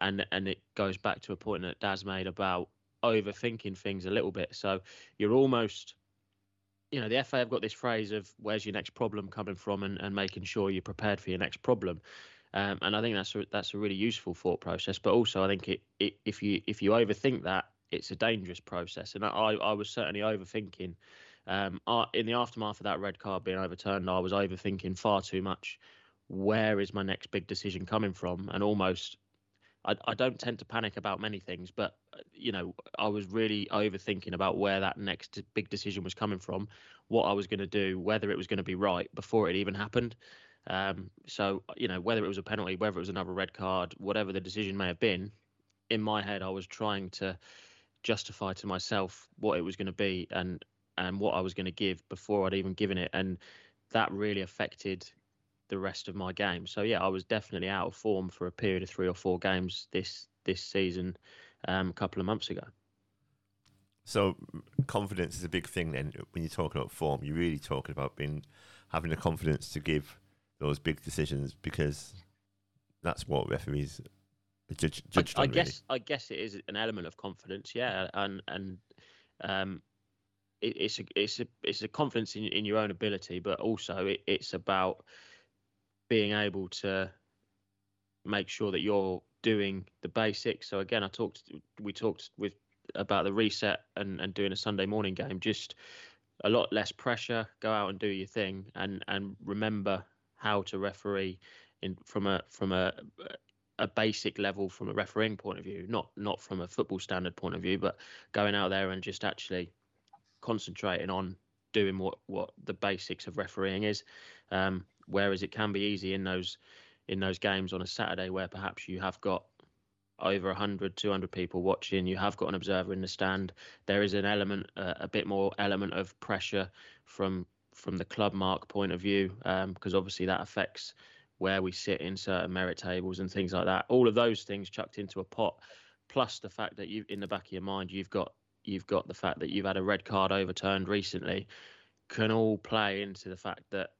and and it goes back to a point that Daz made about overthinking things a little bit. So you're almost you know, the FA have got this phrase of where's your next problem coming from and, and making sure you're prepared for your next problem. Um, and I think that's a, that's a really useful thought process. But also, I think it, it, if you if you overthink that, it's a dangerous process. And I, I was certainly overthinking. Um, in the aftermath of that red card being overturned, I was overthinking far too much. Where is my next big decision coming from? And almost, I, I don't tend to panic about many things, but you know, I was really overthinking about where that next big decision was coming from, what I was going to do, whether it was going to be right before it even happened. Um, so you know, whether it was a penalty, whether it was another red card, whatever the decision may have been, in my head, I was trying to justify to myself what it was going to be and and what I was going to give before I'd even given it, and that really affected the rest of my game. So yeah, I was definitely out of form for a period of three or four games this this season, um, a couple of months ago. So confidence is a big thing. Then when you're talking about form, you're really talking about being having the confidence to give those big decisions because that's what referees Judge, I, I guess I guess it is an element of confidence, yeah, and and um, it, it's a it's a it's a confidence in in your own ability, but also it, it's about being able to make sure that you're doing the basics. So again, I talked we talked with about the reset and and doing a Sunday morning game, just a lot less pressure. Go out and do your thing, and and remember how to referee in from a from a a basic level from a refereeing point of view, not not from a football standard point of view, but going out there and just actually concentrating on doing what what the basics of refereeing is. Um, whereas it can be easy in those in those games on a Saturday where perhaps you have got over 100 200 people watching you have got an observer in the stand there is an element uh, a bit more element of pressure from from the club mark point of view because um, obviously that affects where we sit in certain merit tables and things like that. All of those things chucked into a pot, plus the fact that you, in the back of your mind, you've got you've got the fact that you've had a red card overturned recently, can all play into the fact that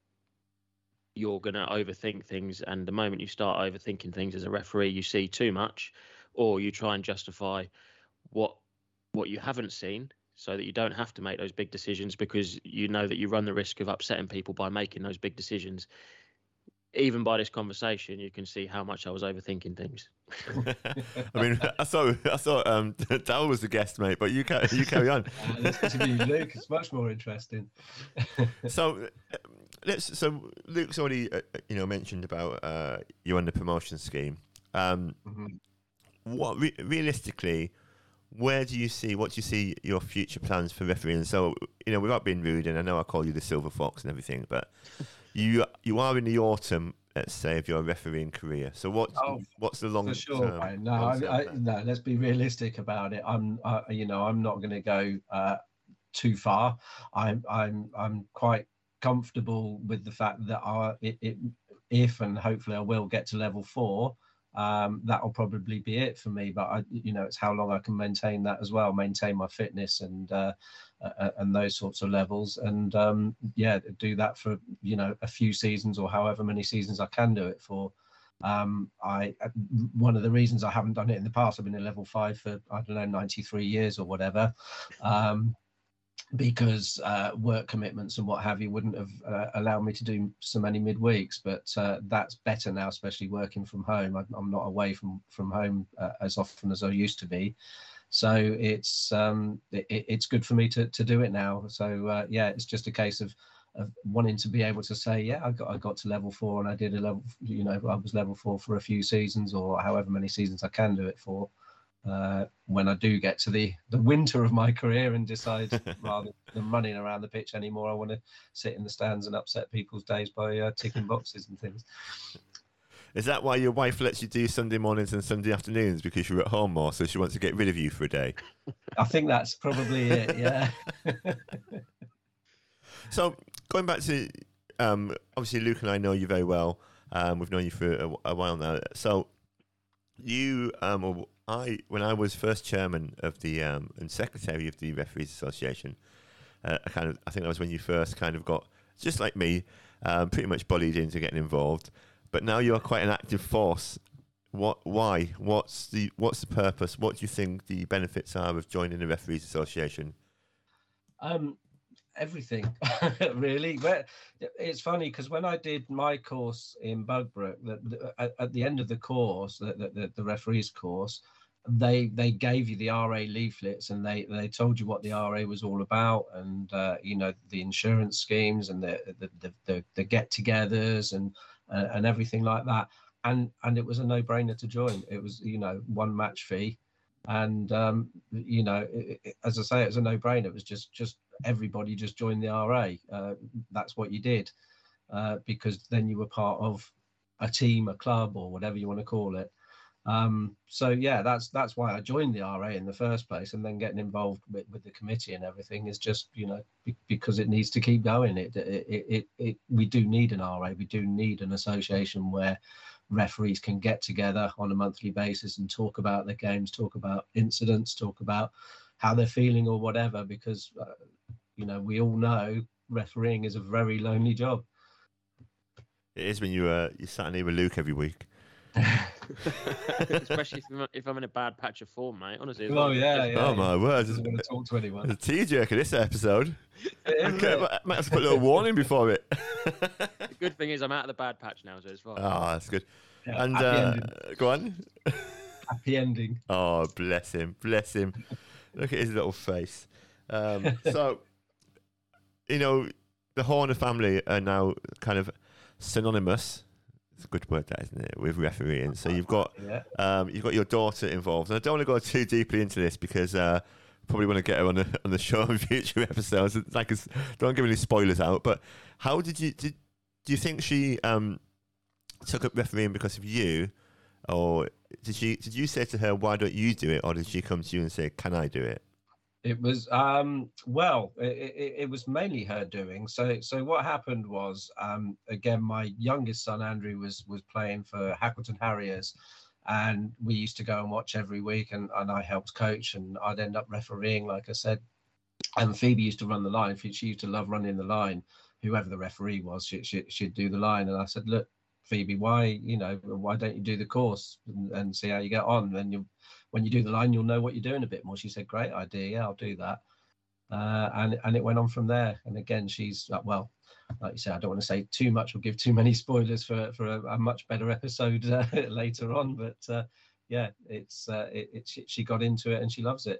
you're going to overthink things. And the moment you start overthinking things as a referee, you see too much, or you try and justify what what you haven't seen so that you don't have to make those big decisions because you know that you run the risk of upsetting people by making those big decisions even by this conversation, you can see how much I was overthinking things. I mean, I thought I thought um, Dal was the guest, mate, but you carry, you carry on. to be Luke. It's much more interesting. so let's. So Luke's already uh, uh, you know mentioned about uh, you on the promotion scheme. Um, mm-hmm. What re- realistically? Where do you see what do you see your future plans for refereeing? So you know, without being rude, and I know I call you the silver fox and everything, but you you are in the autumn, let's say, of your refereeing career. So what oh, what's the long for sure, term? No, I, I, no. Let's be realistic about it. I'm, I, you know, I'm not going to go uh, too far. I'm, I'm, I'm quite comfortable with the fact that I, it, it, if and hopefully I will get to level four. Um, that'll probably be it for me. But I, you know, it's how long I can maintain that as well, maintain my fitness and uh, uh, and those sorts of levels and um, yeah do that for you know a few seasons or however many seasons i can do it for um, I one of the reasons I haven't done it in the past, I've been in level five for I don't know 93 years or whatever, um, because uh, work commitments and what have you wouldn't have uh, allowed me to do so many midweeks. But uh, that's better now, especially working from home. I, am not away from from home uh, as often as I used to be. So it's um, it, it's good for me to, to do it now. So uh, yeah, it's just a case of of wanting to be able to say, yeah, I got I got to level four and I did a level, you know, I was level four for a few seasons or however many seasons I can do it for. Uh, when I do get to the the winter of my career and decide rather than running around the pitch anymore, I want to sit in the stands and upset people's days by uh, ticking boxes and things. Is that why your wife lets you do Sunday mornings and Sunday afternoons because you're at home more, so she wants to get rid of you for a day? I think that's probably it. Yeah. so going back to um, obviously Luke and I know you very well. Um, we've known you for a, a while now. So you, um, I, when I was first chairman of the um, and secretary of the referees association, uh, I kind of I think that was when you first kind of got just like me, um, pretty much bullied into getting involved but now you're quite an active force. What? Why? What's the What's the purpose? What do you think the benefits are of joining the referees association? Um, everything, really. But it's funny because when I did my course in Bugbrooke, the, the, at, the end of the course, the, the, the referees course, they they gave you the RA leaflets and they they told you what the RA was all about and uh, you know the insurance schemes and the the the, the, the get-togethers and uh, and everything like that. And and it was a no-brainer to join. It was you know one match fee, and um, you know it, it, as I say, it was a no-brainer. It was just just everybody just joined the RA. Uh, that's what you did uh, because then you were part of a team, a club, or whatever you want to call it. Um, so yeah, that's that's why I joined the RA in the first place, and then getting involved with, with the committee and everything is just you know be, because it needs to keep going. It it, it it, it we do need an RA, we do need an association where referees can get together on a monthly basis and talk about their games, talk about incidents, talk about how they're feeling or whatever. Because uh, you know we all know refereeing is a very lonely job. It is when you uh, you sat in here with Luke every week. Especially if I'm, if I'm in a bad patch of form, mate. Honestly. Oh yeah, yeah. Oh my word! I'm going to talk to anyone. There's a tea jerker this episode. okay, I might have to put a little warning before it. the good thing is I'm out of the bad patch now, so it's fine. Oh, that's good. Yeah, and uh, go on. happy ending. Oh, bless him, bless him. Look at his little face. Um, so, you know, the Horner family are now kind of synonymous it's a good word, that isn't it? With refereeing. So you've got yeah. um, you've got your daughter involved, and I don't want to go too deeply into this because uh, probably want to get her on the on the show in future episodes. Like, don't give any spoilers out. But how did you did? Do you think she um, took up refereeing because of you, or did she did you say to her, "Why don't you do it?" or did she come to you and say, "Can I do it?" It was um, well, it, it, it, was mainly her doing. So, so what happened was, um, again, my youngest son Andrew was was playing for Hackleton Harriers, and we used to go and watch every week, and, and I helped coach, and I'd end up refereeing, like I said. And Phoebe used to run the line. She used to love running the line. Whoever the referee was, she, she, she'd do the line. And I said, look, Phoebe, why you know why don't you do the course and, and see how you get on? Then you, when you do the line, you'll know what you're doing a bit more. She said, great idea, yeah, I'll do that. Uh, and and it went on from there. And again, she's uh, well, like you said, I don't want to say too much or give too many spoilers for for a, a much better episode uh, later on. But uh, yeah, it's uh, it, it, she got into it and she loves it,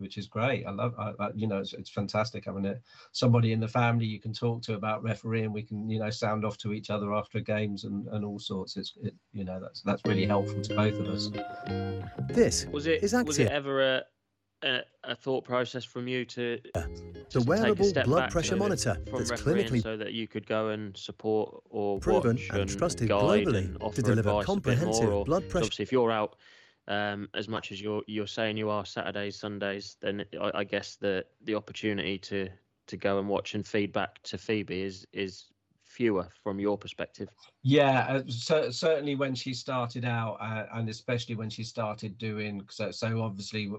which is great. I love, I, I, you know, it's, it's fantastic having it somebody in the family you can talk to about refereeing. We can you know sound off to each other after games and, and all sorts. It's it, you know that's that's really helpful to both of us. This Was it is was it ever a, a a thought process from you to the just take a wearable step blood back pressure so monitor that's clinically so that you could go and support or proven watch and trusted guide globally and offer to deliver advice a bit comprehensive blood pressure. obviously if you're out um, as much as you're you're saying you are Saturdays Sundays then I, I guess the the opportunity to to go and watch and feedback to Phoebe is is fewer from your perspective Yeah, uh, cer- certainly when she started out, uh, and especially when she started doing so. So obviously,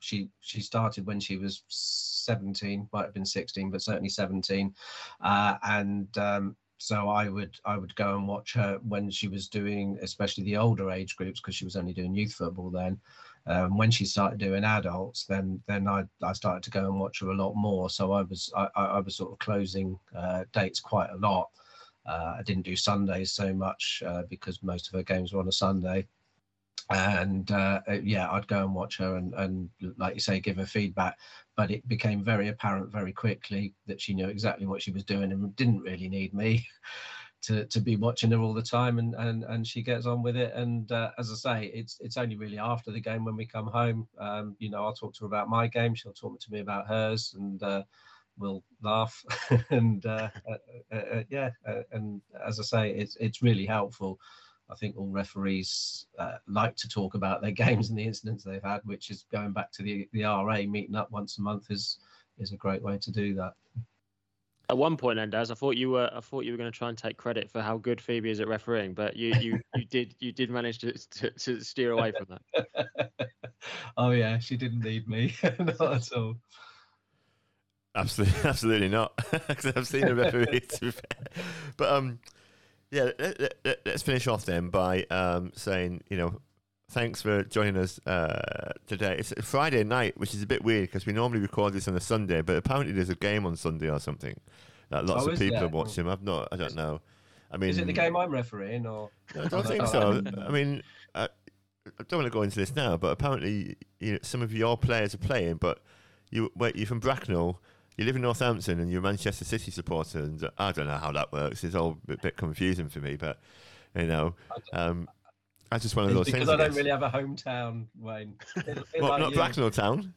she she started when she was seventeen, might have been sixteen, but certainly seventeen, uh, and um, so I would I would go and watch her when she was doing, especially the older age groups, because she was only doing youth football then. Um, when she started doing adults, then then I, I started to go and watch her a lot more. So I was I, I was sort of closing uh, dates quite a lot. Uh, I didn't do Sundays so much uh, because most of her games were on a Sunday. And uh, uh, yeah, I'd go and watch her and, and, like you say, give her feedback. But it became very apparent very quickly that she knew exactly what she was doing and didn't really need me to, to be watching her all the time. And, and, and she gets on with it. And uh, as I say, it's it's only really after the game when we come home. Um, you know, I'll talk to her about my game. She'll talk to me about hers. And uh, we'll laugh and uh, uh, yeah and as i say it's it's really helpful i think all referees uh, like to talk about their games and the incidents they've had which is going back to the the ra meeting up once a month is is a great way to do that At one point, then, Daz, I thought you were I thought you were going to try and take credit for how good Phoebe is at refereeing, but you you, you did you did manage to, to to steer away from that. oh yeah she didn't need me not at all Absolutely, absolutely not. Because I've seen a referee. to be fair. But um, yeah. Let, let, let, us finish off then by um saying you know thanks for joining us uh today. It's Friday night, which is a bit weird because we normally record this on a Sunday, but apparently there's a game on Sunday or something that lots Oh, of people there? are watching. I've not. I don't know. I mean, is it the game i'm refereeing or I don't think so. I mean, I, I don't want to go into this now, but apparently, you know, some of your players are playing, but you wait, you're from Bracknell, you live in Northampton, and you're a Manchester City supporter, and I don't know how that works. It's all a bit confusing for me, but you know, um, that's just one of It's those because things. i I don't guess. really have a hometown wayne Bit- bit Well, like not you. Bracknell town.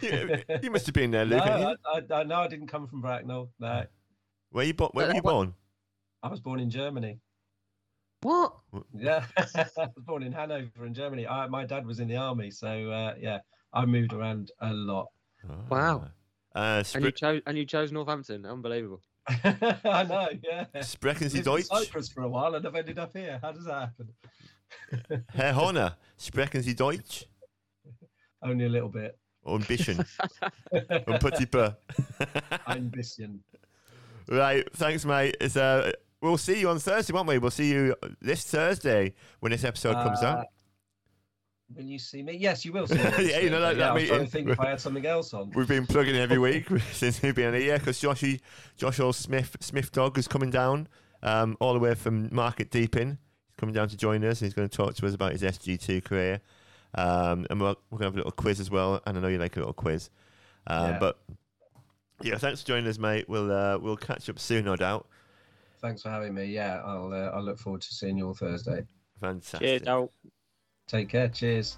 You, you must have been there, Luke. haven't? I, I, I, no, I didn't come from Bracknell. No, Where you bo- where were you born? I was born in Germany. What? Yeah, I was born in Hanover in Germany. I, my dad was in the army, so uh, yeah, I moved around a lot. Wow. Uh, And you chose and you chose Northampton. Unbelievable. I know, yeah. Sprechen Sie Lived in Deutsch? Cyprus for a while, and I've ended up here. How does that happen? Herr Horner, sprechen Sie Deutsch? Only a little bit. Ein bisschen. Un petit peu. Ein bisschen. Right, thanks, mate. It's uh, we'll see you on Thursday, won't we? We'll see you this Thursday when this episode comes Uh, out. Will you see me? Yes, you will see me. Yeah, you know, Thursday. that- yeah, that I was trying to think if I had something else on. We've been plugging every week since we've been on here because Joshy, Josh All Smith, Smith Dog is coming down um, all the way from Market Deeping. He's coming down to join us. He's going to talk to us about his SG2 career. Um, and we're, we're going to have a little quiz as well. And I know you like a little quiz. Uh, Yeah. But yeah, thanks for joining us, mate. We'll uh, we'll catch up soon, no doubt. Thanks for having me. Yeah, I'll uh, I'll look forward to seeing you all Thursday. Fantastic. Cheers, Darrell. Take care. Cheers.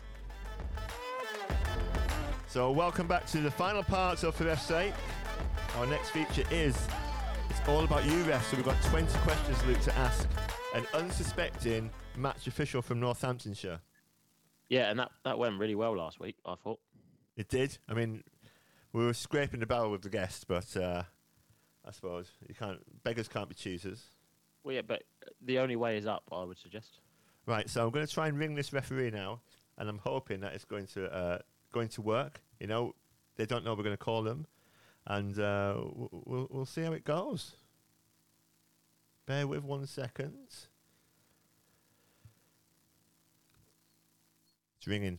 So, welcome back to the final part of For Ref's Sake. Our next feature is It's All About You, Ref. So, we've got 20 questions, Luke, to ask an unsuspecting match official from Northamptonshire. Yeah, and that, that went really well last week. I thought. It did. I mean, we were scraping the barrel with the guests, but uh, I suppose you can't. Beggars can't be choosers. Well, yeah, but the only way is up. I would suggest. Right, so I'm going to try and ring this referee now, and I'm hoping that it's going to uh, going to work. You know, they don't know we're going to call them, and uh, we'll we'll see how it goes. Bear with one second. It's ringing.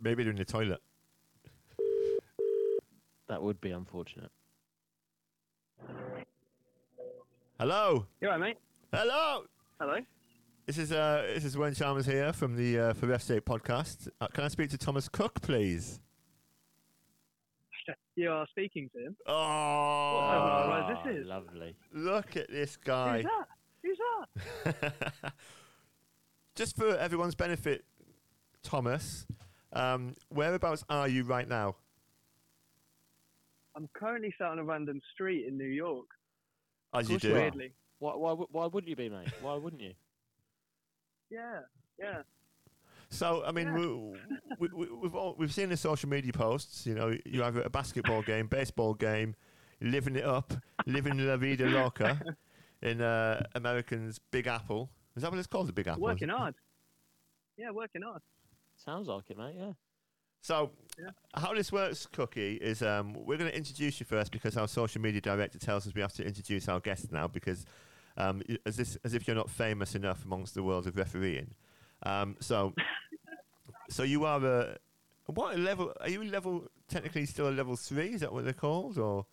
Maybe they're in the toilet. That would be unfortunate. Hello, You alright, mate? hello. Hello. This is uh, this is Wayne Chalmers here from the uh, For F State podcast. Uh, can I speak to Thomas Cooke, please? You are speaking to him. Oh, surprise this is. Lovely. look at this guy. Who's that? Who's that? Just for everyone's benefit, Thomas, um, whereabouts are you right now? I'm currently sat on a random street in New York. As you do. Weirdly. Why, why, wou- why wouldn't you be, mate? Why wouldn't you? Yeah, yeah. So, I mean, Yeah. we, we, we've all, we've seen the social media posts. You know, you have a basketball game, baseball game, living it up, living la vida loca in uh, Americans' Big Apple. Is that what it's called, the Big Apple? Working hard. Yeah, working hard. Sounds like it, mate. Yeah. So, Yeah. how this works, Cookie, is um, we're going to introduce you first because our social media director tells us we have to introduce our guests now because um, as, this, as if you're not famous enough amongst the world of refereeing. Um, so, so you are a what level? Are you level technically still a level three? Is that what they're called? Or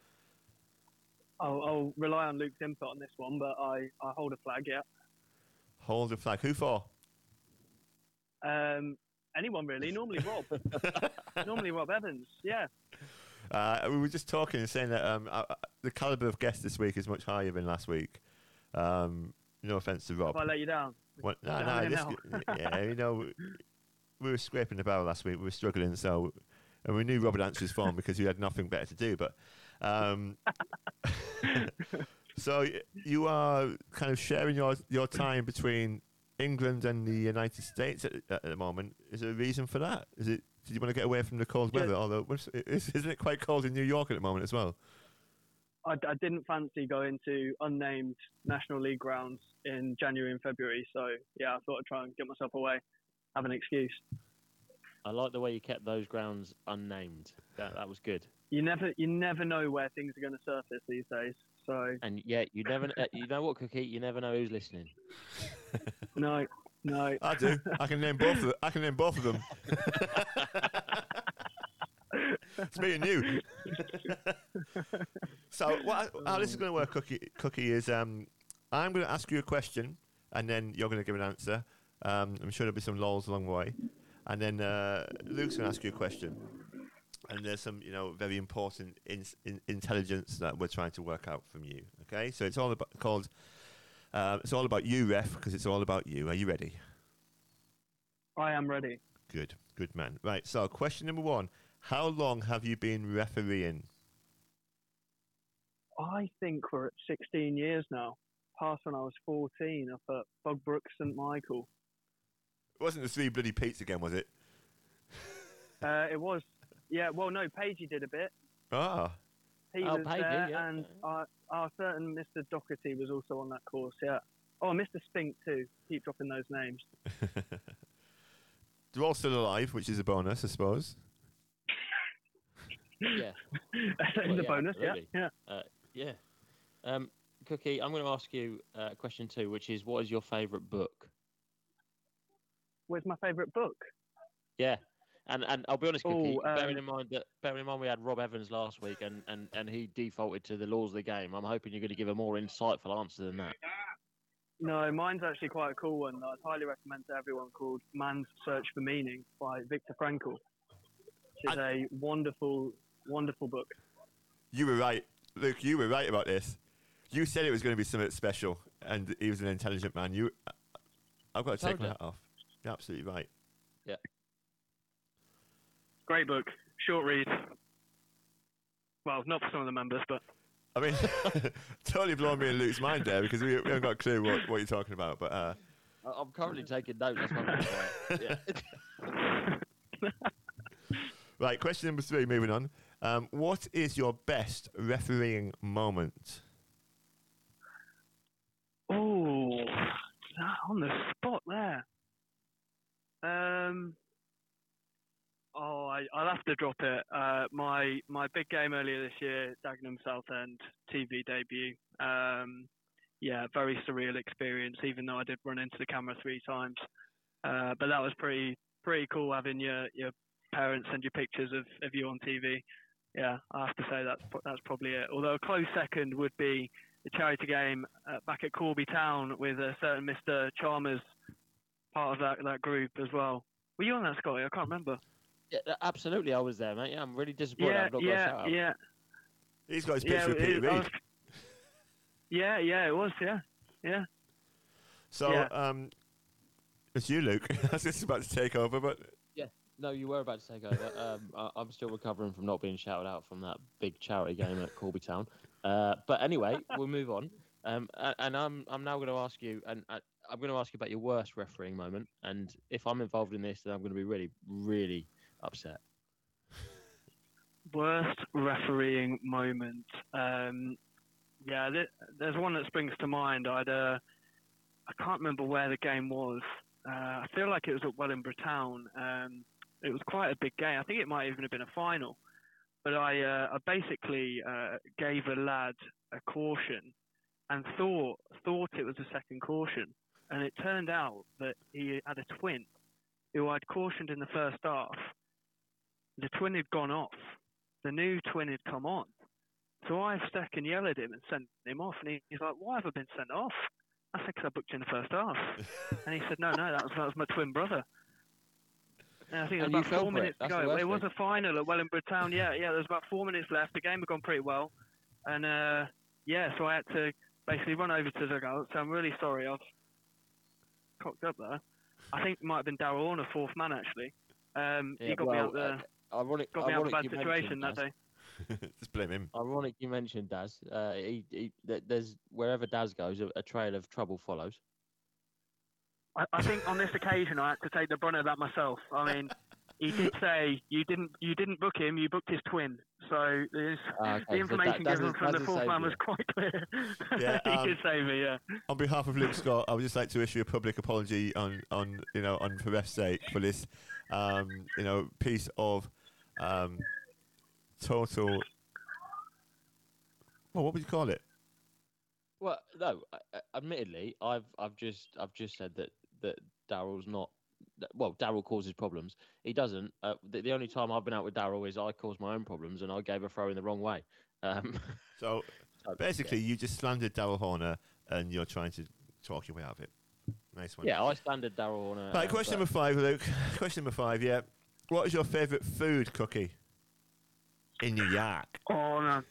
I'll, I'll rely on Luke's input on this one, but I, I hold a flag, yeah. hold a flag? Who for? Um, anyone really. Normally Rob. Normally Rob Evans. Yeah. Uh, we were just talking and saying that um, uh, uh, the caliber of guests this week is much higher than last week. Um, no offense to Rob. If I let you down. What, no, no, this, yeah, you know, we, we were scraping the barrel last week. We were struggling, so and we knew Rob would answer his phone because we had nothing better to do. But um, so you are kind of sharing your your time between England and the United States at, at the moment. Is there a reason for that? Is it? Did you want to get away from the cold Yeah. weather? Although, is- isn't it quite cold in New York at the moment as well? I, I didn't fancy going to unnamed National League grounds in January and February, so yeah, I thought I'd try and get myself away, have an excuse. I like the way you kept those grounds unnamed. That that was good. You never, you never know where things are going to surface these days. So And yeah, you never, uh, you know what, Cookie? You never know who's listening. no, no. I do. I can name both. Of them. I can name both of them. it's me and you. so, what, how this is going to work, Cookie, Cookie, is um, I'm going to ask you a question, and then you're going to give an answer. Um, I'm sure there'll be some lols along the way, and then uh, Luke's going to ask you a question. And there's some, you know, very important in, in, intelligence that we're trying to work out from you. Okay, so it's all about called. Uh, it's all about you, ref, because it's all about you. Are you ready? I am ready. Good, good man. Right, so question number one How long have you been refereeing? I think we're at 16 years now. Past when I was 14 up at Bugbrooke St Michael. It wasn't the three bloody Pete's again, was it? Uh, it was, yeah. Well, no, Pagey did a bit. Ah, He Oh, was Pagey, there, yeah. and our, our certain Mr. Doherty was also on that course. Yeah. Oh, Mr. Spink too. Keep dropping those names. they're all still alive, which is a bonus, I suppose. Yeah, the yeah, bonus, yeah, yeah. uh, yeah. Um, Cookie, I'm going to ask you uh, question two, which is, what is your favourite book? Where's my favourite book? Yeah. And and I'll be honest, Cookie, Oh, um, bearing in mind that bearing in mind we had Rob Evans last week and, and, and he defaulted to the laws of the game, I'm hoping you're going to give a more insightful answer than that. No, mine's actually quite a cool one I'd highly recommend to everyone called Man's Search for Meaning by Viktor Frankl. Which is a wonderful, wonderful book. You were right, Luke. You were right about this. You said it was going to be something special, and he was an intelligent man. You, I've got to take Told my hat off. You're absolutely right. Great book. Short read. Well, not for some of the members, but I mean, totally blowing me and Luke's mind there because we, we haven't got a clue what, what you're talking about. But uh, I- I'm currently taking notes. That's why I'm being quiet. Yeah. right, question number three. Moving on. Um, what is your best refereeing moment? Oh, on the spot there. Um. Oh, I, I'll have to drop it. Uh, my my big game earlier this year, Dagenham Southend TV debut. Um, yeah, very surreal experience. Even though I did run into the camera three times, uh, but that was pretty pretty cool having your your parents send you pictures of, of you on TV. Yeah, I have to say that's that's probably it. Although a close second would be the charity game uh, back at Corby Town with a certain Mr. Chalmers part of that, that group as well. Were you on that, Scotty? I can't remember. Yeah, absolutely. I was there, mate. Yeah, I'm really disappointed. Yeah, I've not got a yeah, shout out. yeah, He's got his yeah. picture of Peter it- I Reid. was- yeah, yeah, it was. Yeah, yeah. So, yeah. um, it's you, Luke. I was just about to take over, but yeah, No, you were about to take over. Um, I, I'm still recovering from not being shouted out from that big charity game at Corby Town. Uh, but anyway, we'll move on. Um, and I'm I'm now going to ask you, and I, I'm going to ask you about your worst refereeing moment. And if I'm involved in this, then I'm going to be really, really upset. Worst refereeing moment. Um, yeah, th- there's one that springs to mind. I'd, uh, I can't remember where the game was. Uh, I feel like it was at Wellingborough Town. Um, it was quite a big game. I think it might even have been a final. But I, uh, I basically uh, gave a lad a caution and thought thought it was a second caution, and it turned out that he had a twin who I'd cautioned in the first half. The twin had gone off. The new twin had come on. So I stuck and yelled at him and sent him off. And he, he's like, "Why have I been sent off?" I said, "Because I booked you in the first half." and he said, "No, no, that was that was my twin brother." And I think it was about four it. minutes That's to go. It was a final at Wellingborough Town. Yeah, yeah. There was about four minutes left. The game had gone pretty well, and uh, yeah, so I had to basically run over to the goal. So I'm really sorry. I've cocked up there. I think it might have been Darrell Horner, fourth man actually. Um, Yeah, he got me well, out the uh, ironic, got me out of a bad situation that day. just blame him. Ironic you mentioned Daz. Uh, he, he, there's wherever Daz goes, a, a trail of trouble follows. I, I think on this occasion I had to take the brunt of that myself. I mean, he did say you didn't you didn't book him, you booked his twin. So there's, Ah, okay, the so information that- given from the has fourth saved man you. was quite clear. Yeah, he um, did save me. Yeah. On behalf of Luke Scott, I would just like to issue a public apology on, on you know, on for ref's sake for this, um, you know, piece of um, total. Well, what would you call it? Well, no. Admittedly, I've I've just I've just said that that Darrell's not. Well, Darrell causes problems. He doesn't. Uh, the, the only time I've been out with Darrell is I caused my own problems and I gave a throw in the wrong way. Um, So so, basically, you just slandered Darrell Horner, and you're trying to talk your way out of it. Nice one. yeah, I slandered Darrell Horner. Right, question number five, Luke. Question number five. Yeah, what is your favourite food cookie in New York? Oh no,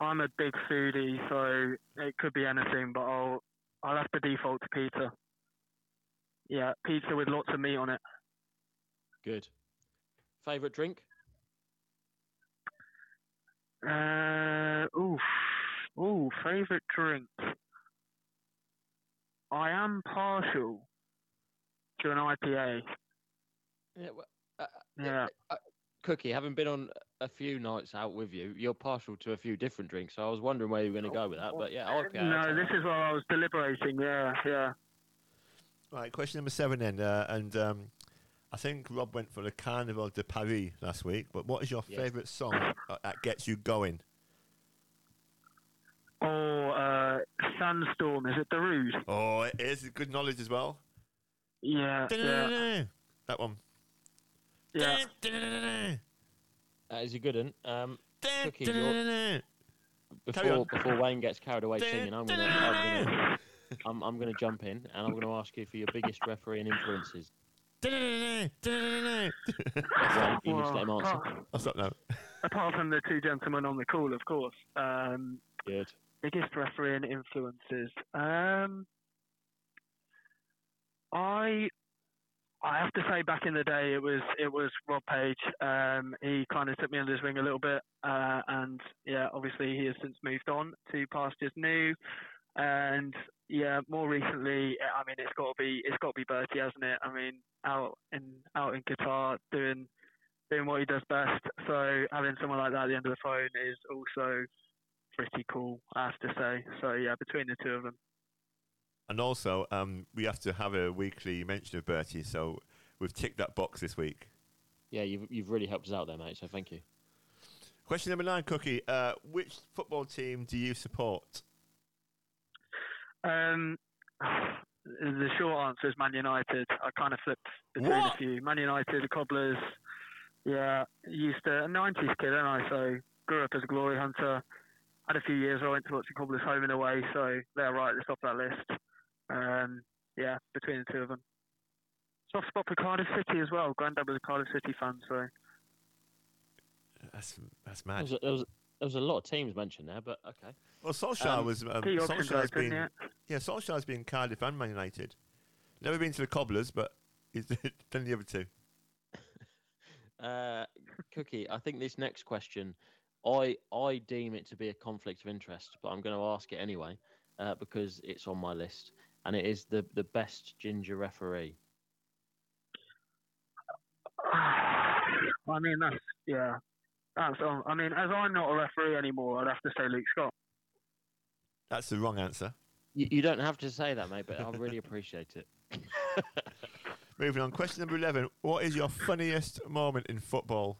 I'm a big foodie, so it could be anything, but I'll I'll have to default to pizza. Yeah, pizza with lots of meat on it. Good. Favorite drink? Uh, ooh, ooh, favorite drink. I am partial to an IPA. Yeah. Well, Yeah. uh, Cookie, having been on a few nights out with you, you're partial to a few different drinks. So I was wondering where you were going to go with that, but yeah, I'll no, this is what I was deliberating. Yeah, yeah. Right, question number seven then, uh, and um, I think Rob went for the Carnaval de Paris last week. But what is your Yes. favourite song that gets you going? Or uh, Sandstorm. Is it the Rouge? Oh, it is good knowledge as well. Yeah, yeah, That one. Yeah. That is a good one. Um, Cookie, you're- Carry on. before before Wayne gets carried away singing, I'm gonna I'm gonna I'm, I'm gonna jump in and I'm gonna ask you for your biggest refereeing influences. Wayne, you need to let him answer. apart, I'll stop now. apart from the two gentlemen on the call, of course. Um, Good. biggest refereeing influences. Um, I I have to say, back in the day, it was it was Rob Page. Um, he kind of took me under his wing a little bit, uh, and yeah, obviously he has since moved on to pastures new. And yeah, more recently, I mean, it's got to be it's got to be Bertie, hasn't it? I mean, out in out in Qatar doing doing what he does best. So having someone like that at the end of the phone is also pretty cool, I have to say. So yeah, between the two of them. And also, um, we have to have a weekly mention of Bertie, so we've ticked that box this week. Yeah, you've you've really helped us out there, mate. So thank you. Question number nine, Cookie. Uh, which football team do you support? Um, the short answer is Man United. I kind of flipped between What? a few. Man United, the Cobblers. Yeah, used to a '90s kid, and I so grew up as a glory hunter. Had a few years where I went to watch the Cobblers home and away, so they're right at the top of that list. Um, yeah, between the two of them. Soft spot for Cardiff City as well. Granddad was a Cardiff City fan, so That's that's There mad. was, a, there, was, there was a lot of teams mentioned there, but okay. Well, Solskjaer Um, was. Um, key options Solskjaer's open, been. yeah. Yeah, Solskjaer's been Cardiff and Man United. Never been to the Cobblers, but he's done the other two. Uh, Cookie, I think this next question, I I deem it to be a conflict of interest, but I'm going to ask it anyway uh, because it's on my list, and it is the the best ginger referee. I mean that's yeah. That's um, I mean, as I'm not a referee anymore, I'd have to say Luke Scott. That's the wrong answer. You, you don't have to say that, mate, but I really appreciate it. Moving on. Question number 11. What is your funniest moment in football?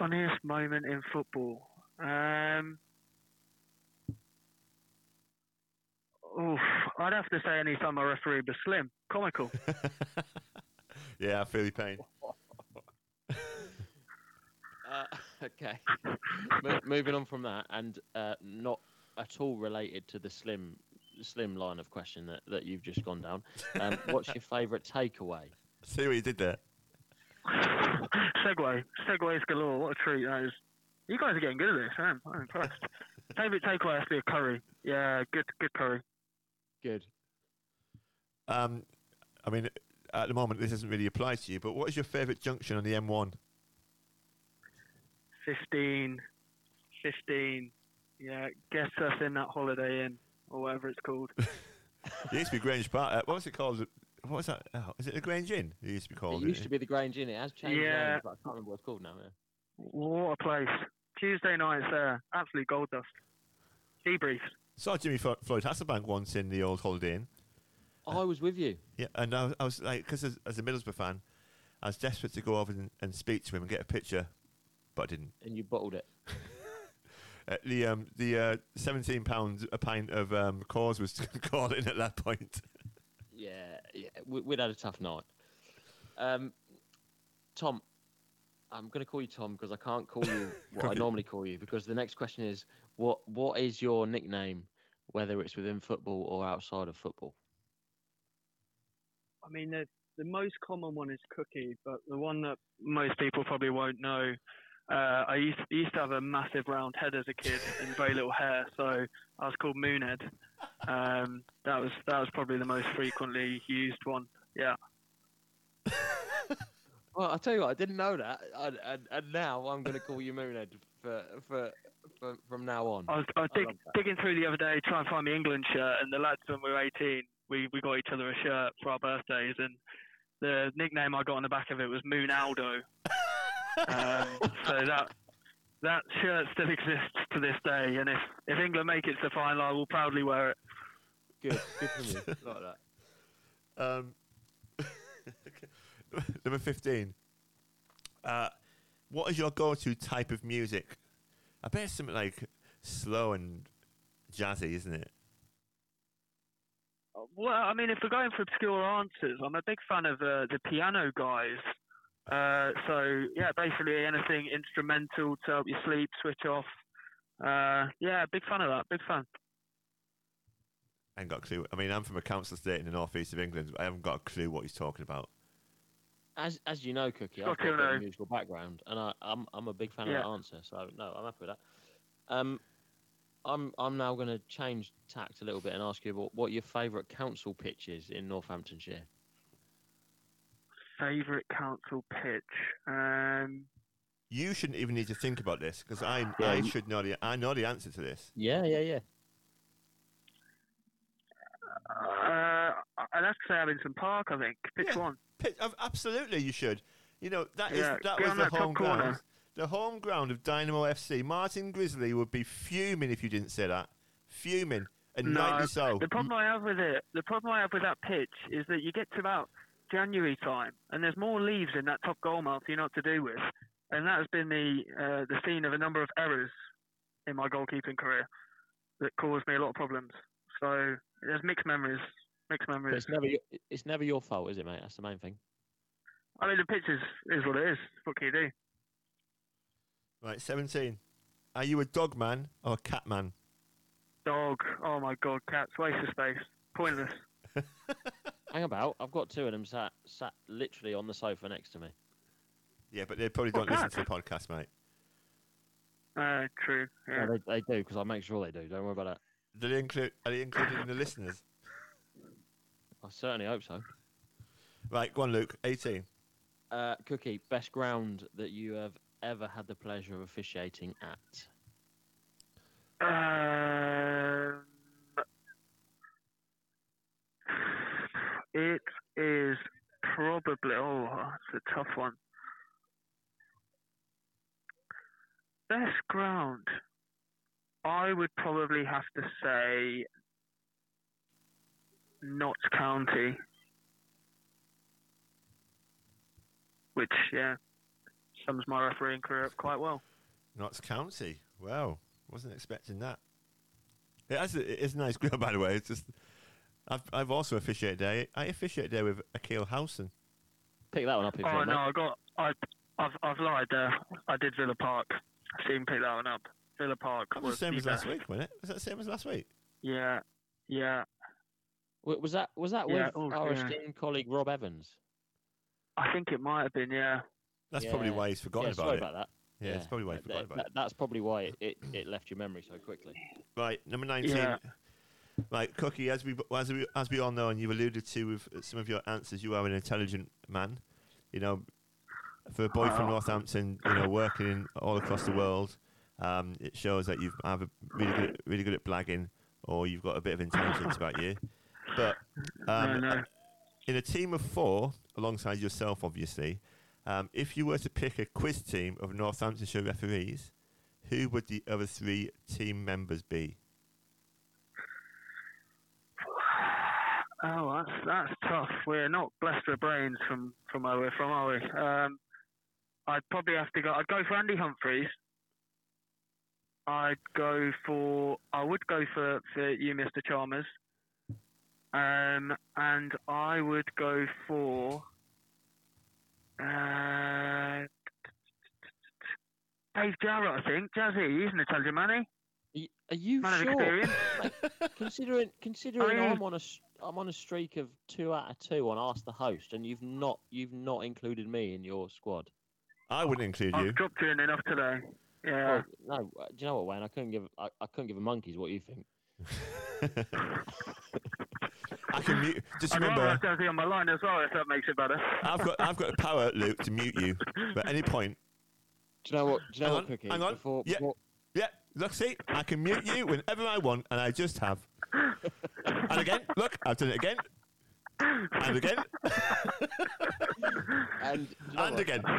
Funniest moment in football. Um, oof, I'd have to say any time I referee was slim, comical. yeah, I feel your pain. Uh, okay. Mo- moving on from that, and uh, not at all related to the slim slim line of question that, that you've just gone down. Um, what's your favourite takeaway? See what you did there. Segway, segways galore. What a treat that is. You guys are getting good at this. I'm, I'm impressed. Favorite takeaway has to be a curry. Yeah, good, good curry. Good. Um, I mean, at the moment, this doesn't really apply to you, but what is your favourite junction on the M1? 15, 15. Yeah, gets us in that Holiday Inn or whatever it's called. It used to be Grange Park. Uh, what was it called? What was that? Oh, is it the Grange Inn? It used to be called. it used to be the Grange Inn. It has changed Yeah. names, but I can't remember what it's called now. Yeah. What a place. Tuesday nights there. Absolute gold dust. Debriefs. Saw Jimmy Flo- Floyd Hasselbaink once in the old Holiday Inn. I was with you. Yeah, and I was, I was like, because as, as a Middlesbrough fan, I was desperate to go over and, and speak to him and get a picture, but I didn't. and you bottled it. Uh, the um, the uh, seventeen pounds a pint of um, cause was called in at that point. Yeah, yeah. We, we'd had a tough night. Um, Tom, I'm going to call you Tom because I can't call you what I normally call you because the next question is what what is your nickname, whether it's within football or outside of football? I mean, the, the most common one is Cookie, but the one that most people probably won't know. Uh, I used, used to have a massive round head as a kid and very little hair, so I was called Moonhead. Um, that was that was probably the most frequently used one. Yeah. Well, I'll tell you what, I didn't know that, and, and, and now I'm going to call you Moonhead for, for, for from now on. I was, I was dig, love that. digging through the other day trying to find my England shirt, and the lads when we were 18, we, we got each other a shirt for our birthdays, and the nickname I got on the back of it was Moon Aldo. um, so that that shirt still exists to this day, and if, if England make it to the final, I will proudly wear it. Good, good for me. like that. Um, number fifteen. Uh, what is your go-to type of music? I bet it's something like slow and jazzy, isn't it? Well, I mean, if we're going for obscure answers, I'm a big fan of uh, the piano guys. Uh, so yeah, basically anything instrumental to help you sleep, switch off. Uh, yeah, big fan of that. Big fan. I ain't got a clue. I mean, I'm from a council estate in the northeast of England. But I haven't got a clue what he's talking about. As as you know, Cookie, I've Got got a bit of know. a musical background, and I, I'm I'm a big fan Yeah. of that answer. So no, I'm happy with that. Um, I'm I'm now going to change tact a little bit and ask you what, what your favourite council pitch is in Northamptonshire. Favorite council pitch. Um, You shouldn't even need to think about this because I Yeah, I should know the I know the answer to this. Yeah, yeah, yeah. uh, I'd have to say Abington Park. I think pitch Yeah. one. Pit- of- Absolutely, you should. You know that is Yeah, that was the that home corner. ground. The home ground of Dynamo FC. Martin Grizzly would be fuming if you didn't say that. Fuming, and No, rightly so. The problem I have with it, the problem I have with that pitch is that you get to about January time, and there's more leaves in that top goal mouth you know what to do with, and that has been the uh, the scene of a number of errors in my goalkeeping career that caused me a lot of problems. So there's mixed memories, mixed But it's never your, it's never your fault, is it, mate? That's the main thing. I mean, the pitch is, is what it is. What can you do? Right, seventeen. Are you a dog man or a cat man? Dog. Oh my God, cats. Waste of space. Pointless. Hang about. I've got two of them sat sat literally on the sofa next to me. Yeah, but they probably don't listen to the podcast, mate. Uh, true. Yeah. No, they, they do because I make sure they do. Don't worry about that. Do they include? Are they included in the listeners? I certainly hope so. Right, go on, Luke. Eighteen. Uh, Cookie, best ground that you have ever had the pleasure of officiating at? Um, it is probably. Oh, it's a tough one. Best ground. I would probably have to say Notts County, which yeah sums my refereeing career up quite well. Notts County. Wow, wasn't expecting that. It is, it is a nice ground, by the way. It's just I've I've also officiated there. I officiated there with Akil Howson. Pick that one up if you Oh want, no, mate. I got I I've I've lied there. I did Villa Park. So you can pick that one up. Villa Park That was was the same the as last week, wasn't it? Was that the same as last week? Yeah, yeah. W- Was that was that Yeah, with oh, our yeah. esteemed colleague Rob Evans? I think it might have been. Yeah. That's probably why he's forgotten yeah, about sorry it. about that. yeah, it's probably why he That- forgot about that- That's probably why it, it, it left your memory so quickly. Right, number nineteen. Yeah. Right, Cookie. As we as we as we all know, and you've alluded to with some of your answers, you are an intelligent man. You know, for a boy from Northampton, you know, working in all across the world, um, it shows that you've either really good, really good at blagging, or you've got a bit of intelligence about you. But um, no, no. in a team of four, alongside yourself, obviously, um, if you were to pick a quiz team of Northamptonshire referees, who would the other three team members be? Oh, that's that's tough. We're not blessed with brains from from where we're from, are we? Um, I'd probably have to go. I'd go for Andy Humphreys. I'd go for. I would go for for you, Mr. Chalmers. Um, and I would go for. Uh, Dave Jarrett, I think. Jazzy, he's an intelligent man, eh? Are you, are you Man of sure? experience. Mate, considering considering I mean- I'm on a s- I'm on a streak of two out of two on Ask the Host, and you've not you've not included me in your squad. I wouldn't include you. I've dropped you in enough today. Yeah. Well, no, uh, do you know what, Wayne? I couldn't give I, I couldn't give a monkey's what you think. I can mute. Just I'd rather remember, have Jazzy on my line as well, if that makes it better. I've got I've got the power, Luke, to mute you. At any point, Do you know what? Do you know Hang what, on, Cookie? hang on. Before, Yeah. before, yeah, look, see, I can mute you whenever I want, and I just have. And again, look, I've done it again, and again, and you know and again.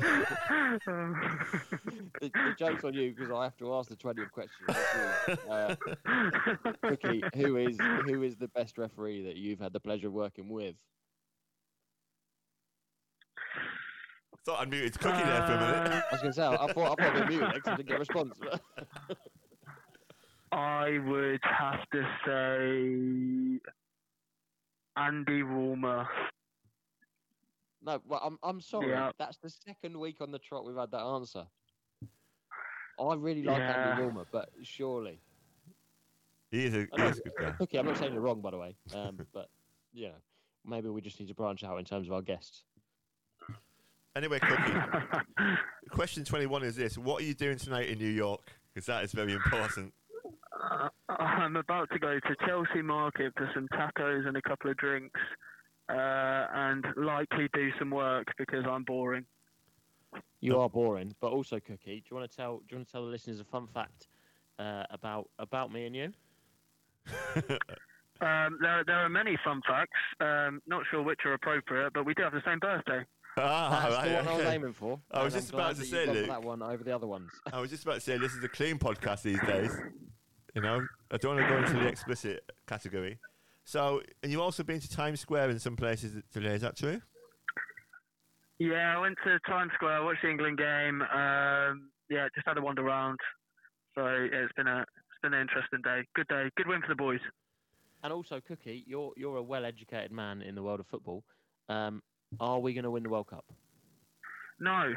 the, the joke's on you because I have to ask the twentieth question. Uh, Cookie, who is who is the best referee that you've had the pleasure of working with? I thought I'd muted Cookie there for a minute. Uh, I was going to say, I thought I thought I'd be muted because I didn't get a response. I would have to say Andy Woolmer. No, well, I'm I'm sorry. Yeah. That's the second week on the trot we've had that answer. I really like Yeah. Andy Woolmer, but surely, He is a, he is a good guy. Cookie, I'm not saying you're wrong, by the way, um, but you know, maybe we just need to branch out in terms of our guests. Anyway, Cookie, question 21 is this What are you doing tonight in New York? Because that is very important. Uh, I'm about to go to Chelsea Market for some tacos and a couple of drinks, uh, and likely do some work because I'm boring. You are boring, but also Cookie. Do you want to tell? Do you want to tell the listeners a fun fact uh, about about me and you? Um, there, there are many fun facts. Um, not sure which are appropriate, but we do have the same birthday. Ah, That's right, the one I was aiming for. I was just about to that say, you've gone for Luke. that one over the other ones. I was just about to say this is a clean podcast these days. You know, I don't want to go into the explicit category. So, and you've also been to Times Square in some places today. Is that true? Yeah, I went to Times Square, watched the England game. Um, yeah, just had a wander around. So yeah, it's been a it's been an interesting day. Good day, good win for the boys. And also, Cookie, you're you're a well-educated man in the world of football. Um, are we going to win the World Cup? No,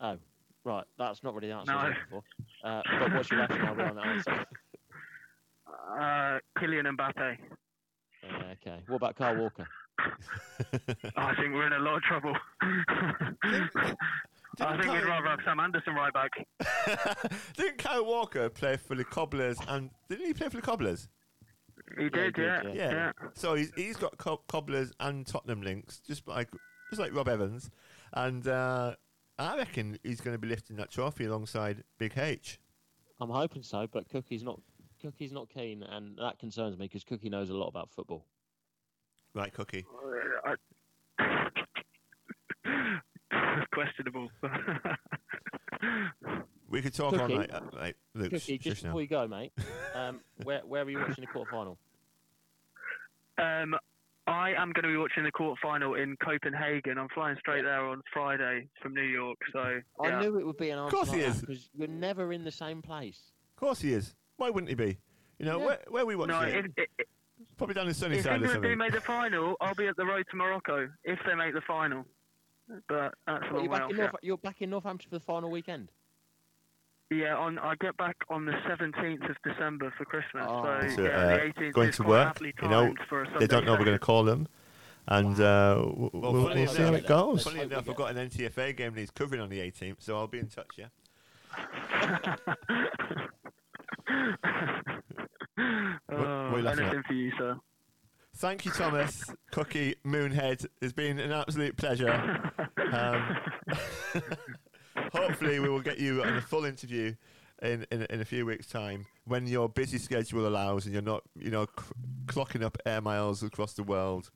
Oh, right. That's not really the answer I was No. looking for. Uh, but what's your rationale behind that answer? uh, Kylian Mbappe. Okay. What about Carl Walker? I think we're in a lot of trouble. I think we'd rather have Sam Anderson right back. Didn't Kyle Walker play for the Cobblers? And didn't he play for the Cobblers? He did, did, yeah, yeah. Yeah. yeah. So he's, he's got Co- Cobblers and Tottenham links, just like just like Rob Evans, and uh, I reckon he's going to be lifting that trophy alongside Big H. I'm hoping so, but Cookie's not. Cookie's not keen, and that concerns me because Cookie knows a lot about football. Right, Cookie. I- Questionable. We could talk all Cookie. night. Uh, right, Luke, Cookie, sh- just shush now. before you go, mate, um, where where are you watching the quarter final? um, I am going to be watching the quarter final in Copenhagen. I'm flying straight there on Friday from New York. So I knew it would be an answer. Of course he is. because you're never in the same place. Of course he is. Why wouldn't he be? You know, Yeah. where, where are we watching no, it? if, if, Probably down in sunny if side or England do something. make the final, I'll be at the road to Morocco if they make the final. But that's a What, you're back in. North, You're back in Northampton for the final weekend. Yeah, on I get back on the 17th of December for Christmas. Oh. So, So, yeah, uh, the 18th going is to quite work, you know, for a They don't know we're going to call them. And uh, w- Well, we'll, funny we'll see how it goes. Funny Funny enough, enough, I've got an NTFA game that he's covering on the 18th, so I'll be in touch, yeah? oh, what are you laughing at? for you, sir. Thank you, Thomas. Cookie Moonhead. It's been an absolute pleasure. Um, hopefully, we will get you on a full interview in, in, in a few weeks' time when your busy schedule allows and you're not, you know, c- clocking up air miles across the world.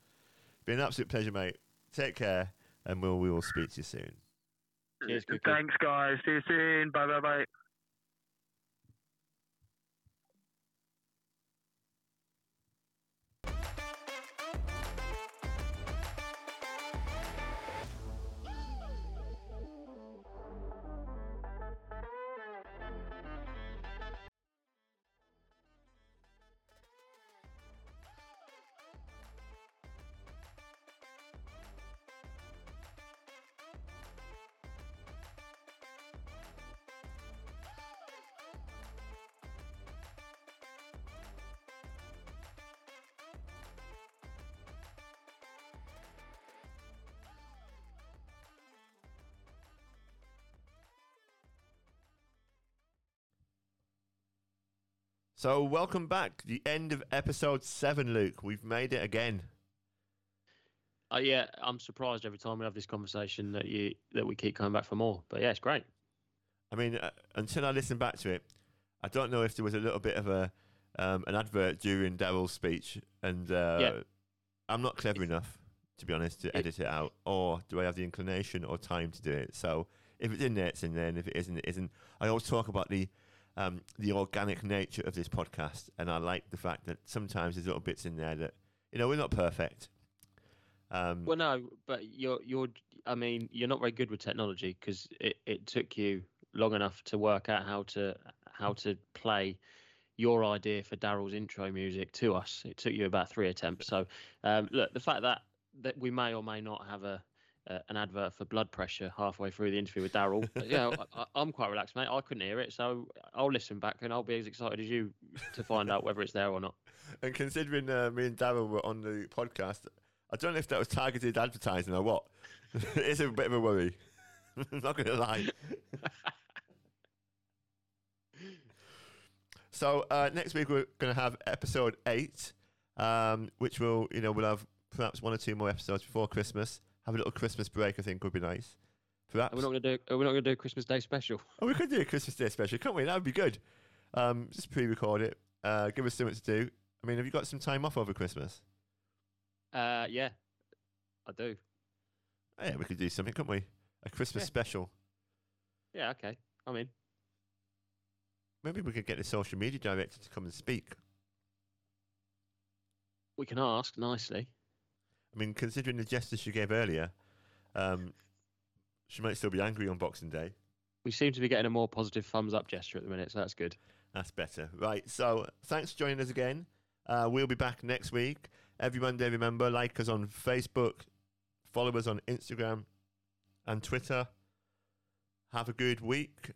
Been an absolute pleasure, mate. Take care, and we'll, we will speak to you soon. Cheers, Cookie. Thanks, guys. See you soon. Bye, bye, bye. So, welcome back. The end of episode seven, Luke. We've made it again. Uh, yeah, I'm surprised every time we have this conversation that you that we keep coming back for more. But yeah, it's great. I mean, uh, until I listen back to it, I don't know if there was a little bit of a um, an advert during Darrell's speech, and uh, Yeah. I'm not clever enough, to be honest, to It- edit it out, or do I have the inclination or time to do it? So if it's in there, it's in there, and if it isn't, it isn't. I always talk about the um, the organic nature of this podcast, and I like the fact that sometimes there's little bits in there that you know we're not perfect. Um, Well, no, but you're you're. I mean, you're not very good with technology because it, it took you long enough to work out how to how to play your idea for Darrell's intro music to us. It took you about three attempts. So, um, look, the fact that that we may or may not have a uh, an advert for blood pressure halfway through the interview with Darrell, yeah, I, I'm quite relaxed, mate. I couldn't hear it, so I'll listen back and I'll be as excited as you to find out whether it's there or not. And considering uh, me and Darrell were on the podcast, I don't know if that was targeted advertising or what. it's a bit of a worry. I'm not going to lie. so uh, next week we're going to have episode eight, um, which will you know we'll have perhaps one or two more episodes before Christmas. Have a little Christmas break. I think would be nice. Perhaps. Are we not going to do? Are we not going to do a Christmas Day special? Oh, we could do a Christmas Day special, can't we? That would be good. Um, just pre-record it. Uh, give us something to do. I mean, have you got some time off over Christmas? Uh, yeah, I do. Oh, yeah, we could do something, couldn't we? A Christmas Yeah. special. Yeah, okay. I'm in. Maybe we could get the social media director to come and speak. We can ask nicely. I mean, considering the gesture she gave earlier, um, she might still be angry on Boxing Day. We seem to be getting a more positive thumbs up gesture at the minute, so that's good. That's better. Right. So thanks for joining us again. Uh, we'll be back next week. Every Monday, remember, like us on Facebook, follow us on Instagram and Twitter. Have a good week.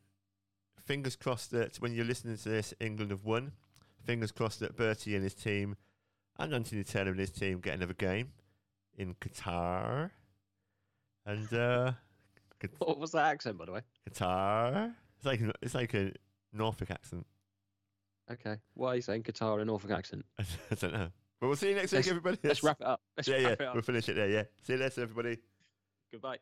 Fingers crossed that when you're listening to this, England have won. Fingers crossed that Bertie and his team and Anthony Taylor and his team get another game in Qatar. And uh, What was that accent, by the way? Qatar. It's like it's like a Norfolk accent. Okay. Why are you saying Qatar in a Norfolk accent? I don't know. But we'll see you next Let's- week, everybody. Let's wrap it up. Let's yeah, yeah. it up. We'll finish it there. Yeah. See you later, everybody. Goodbye.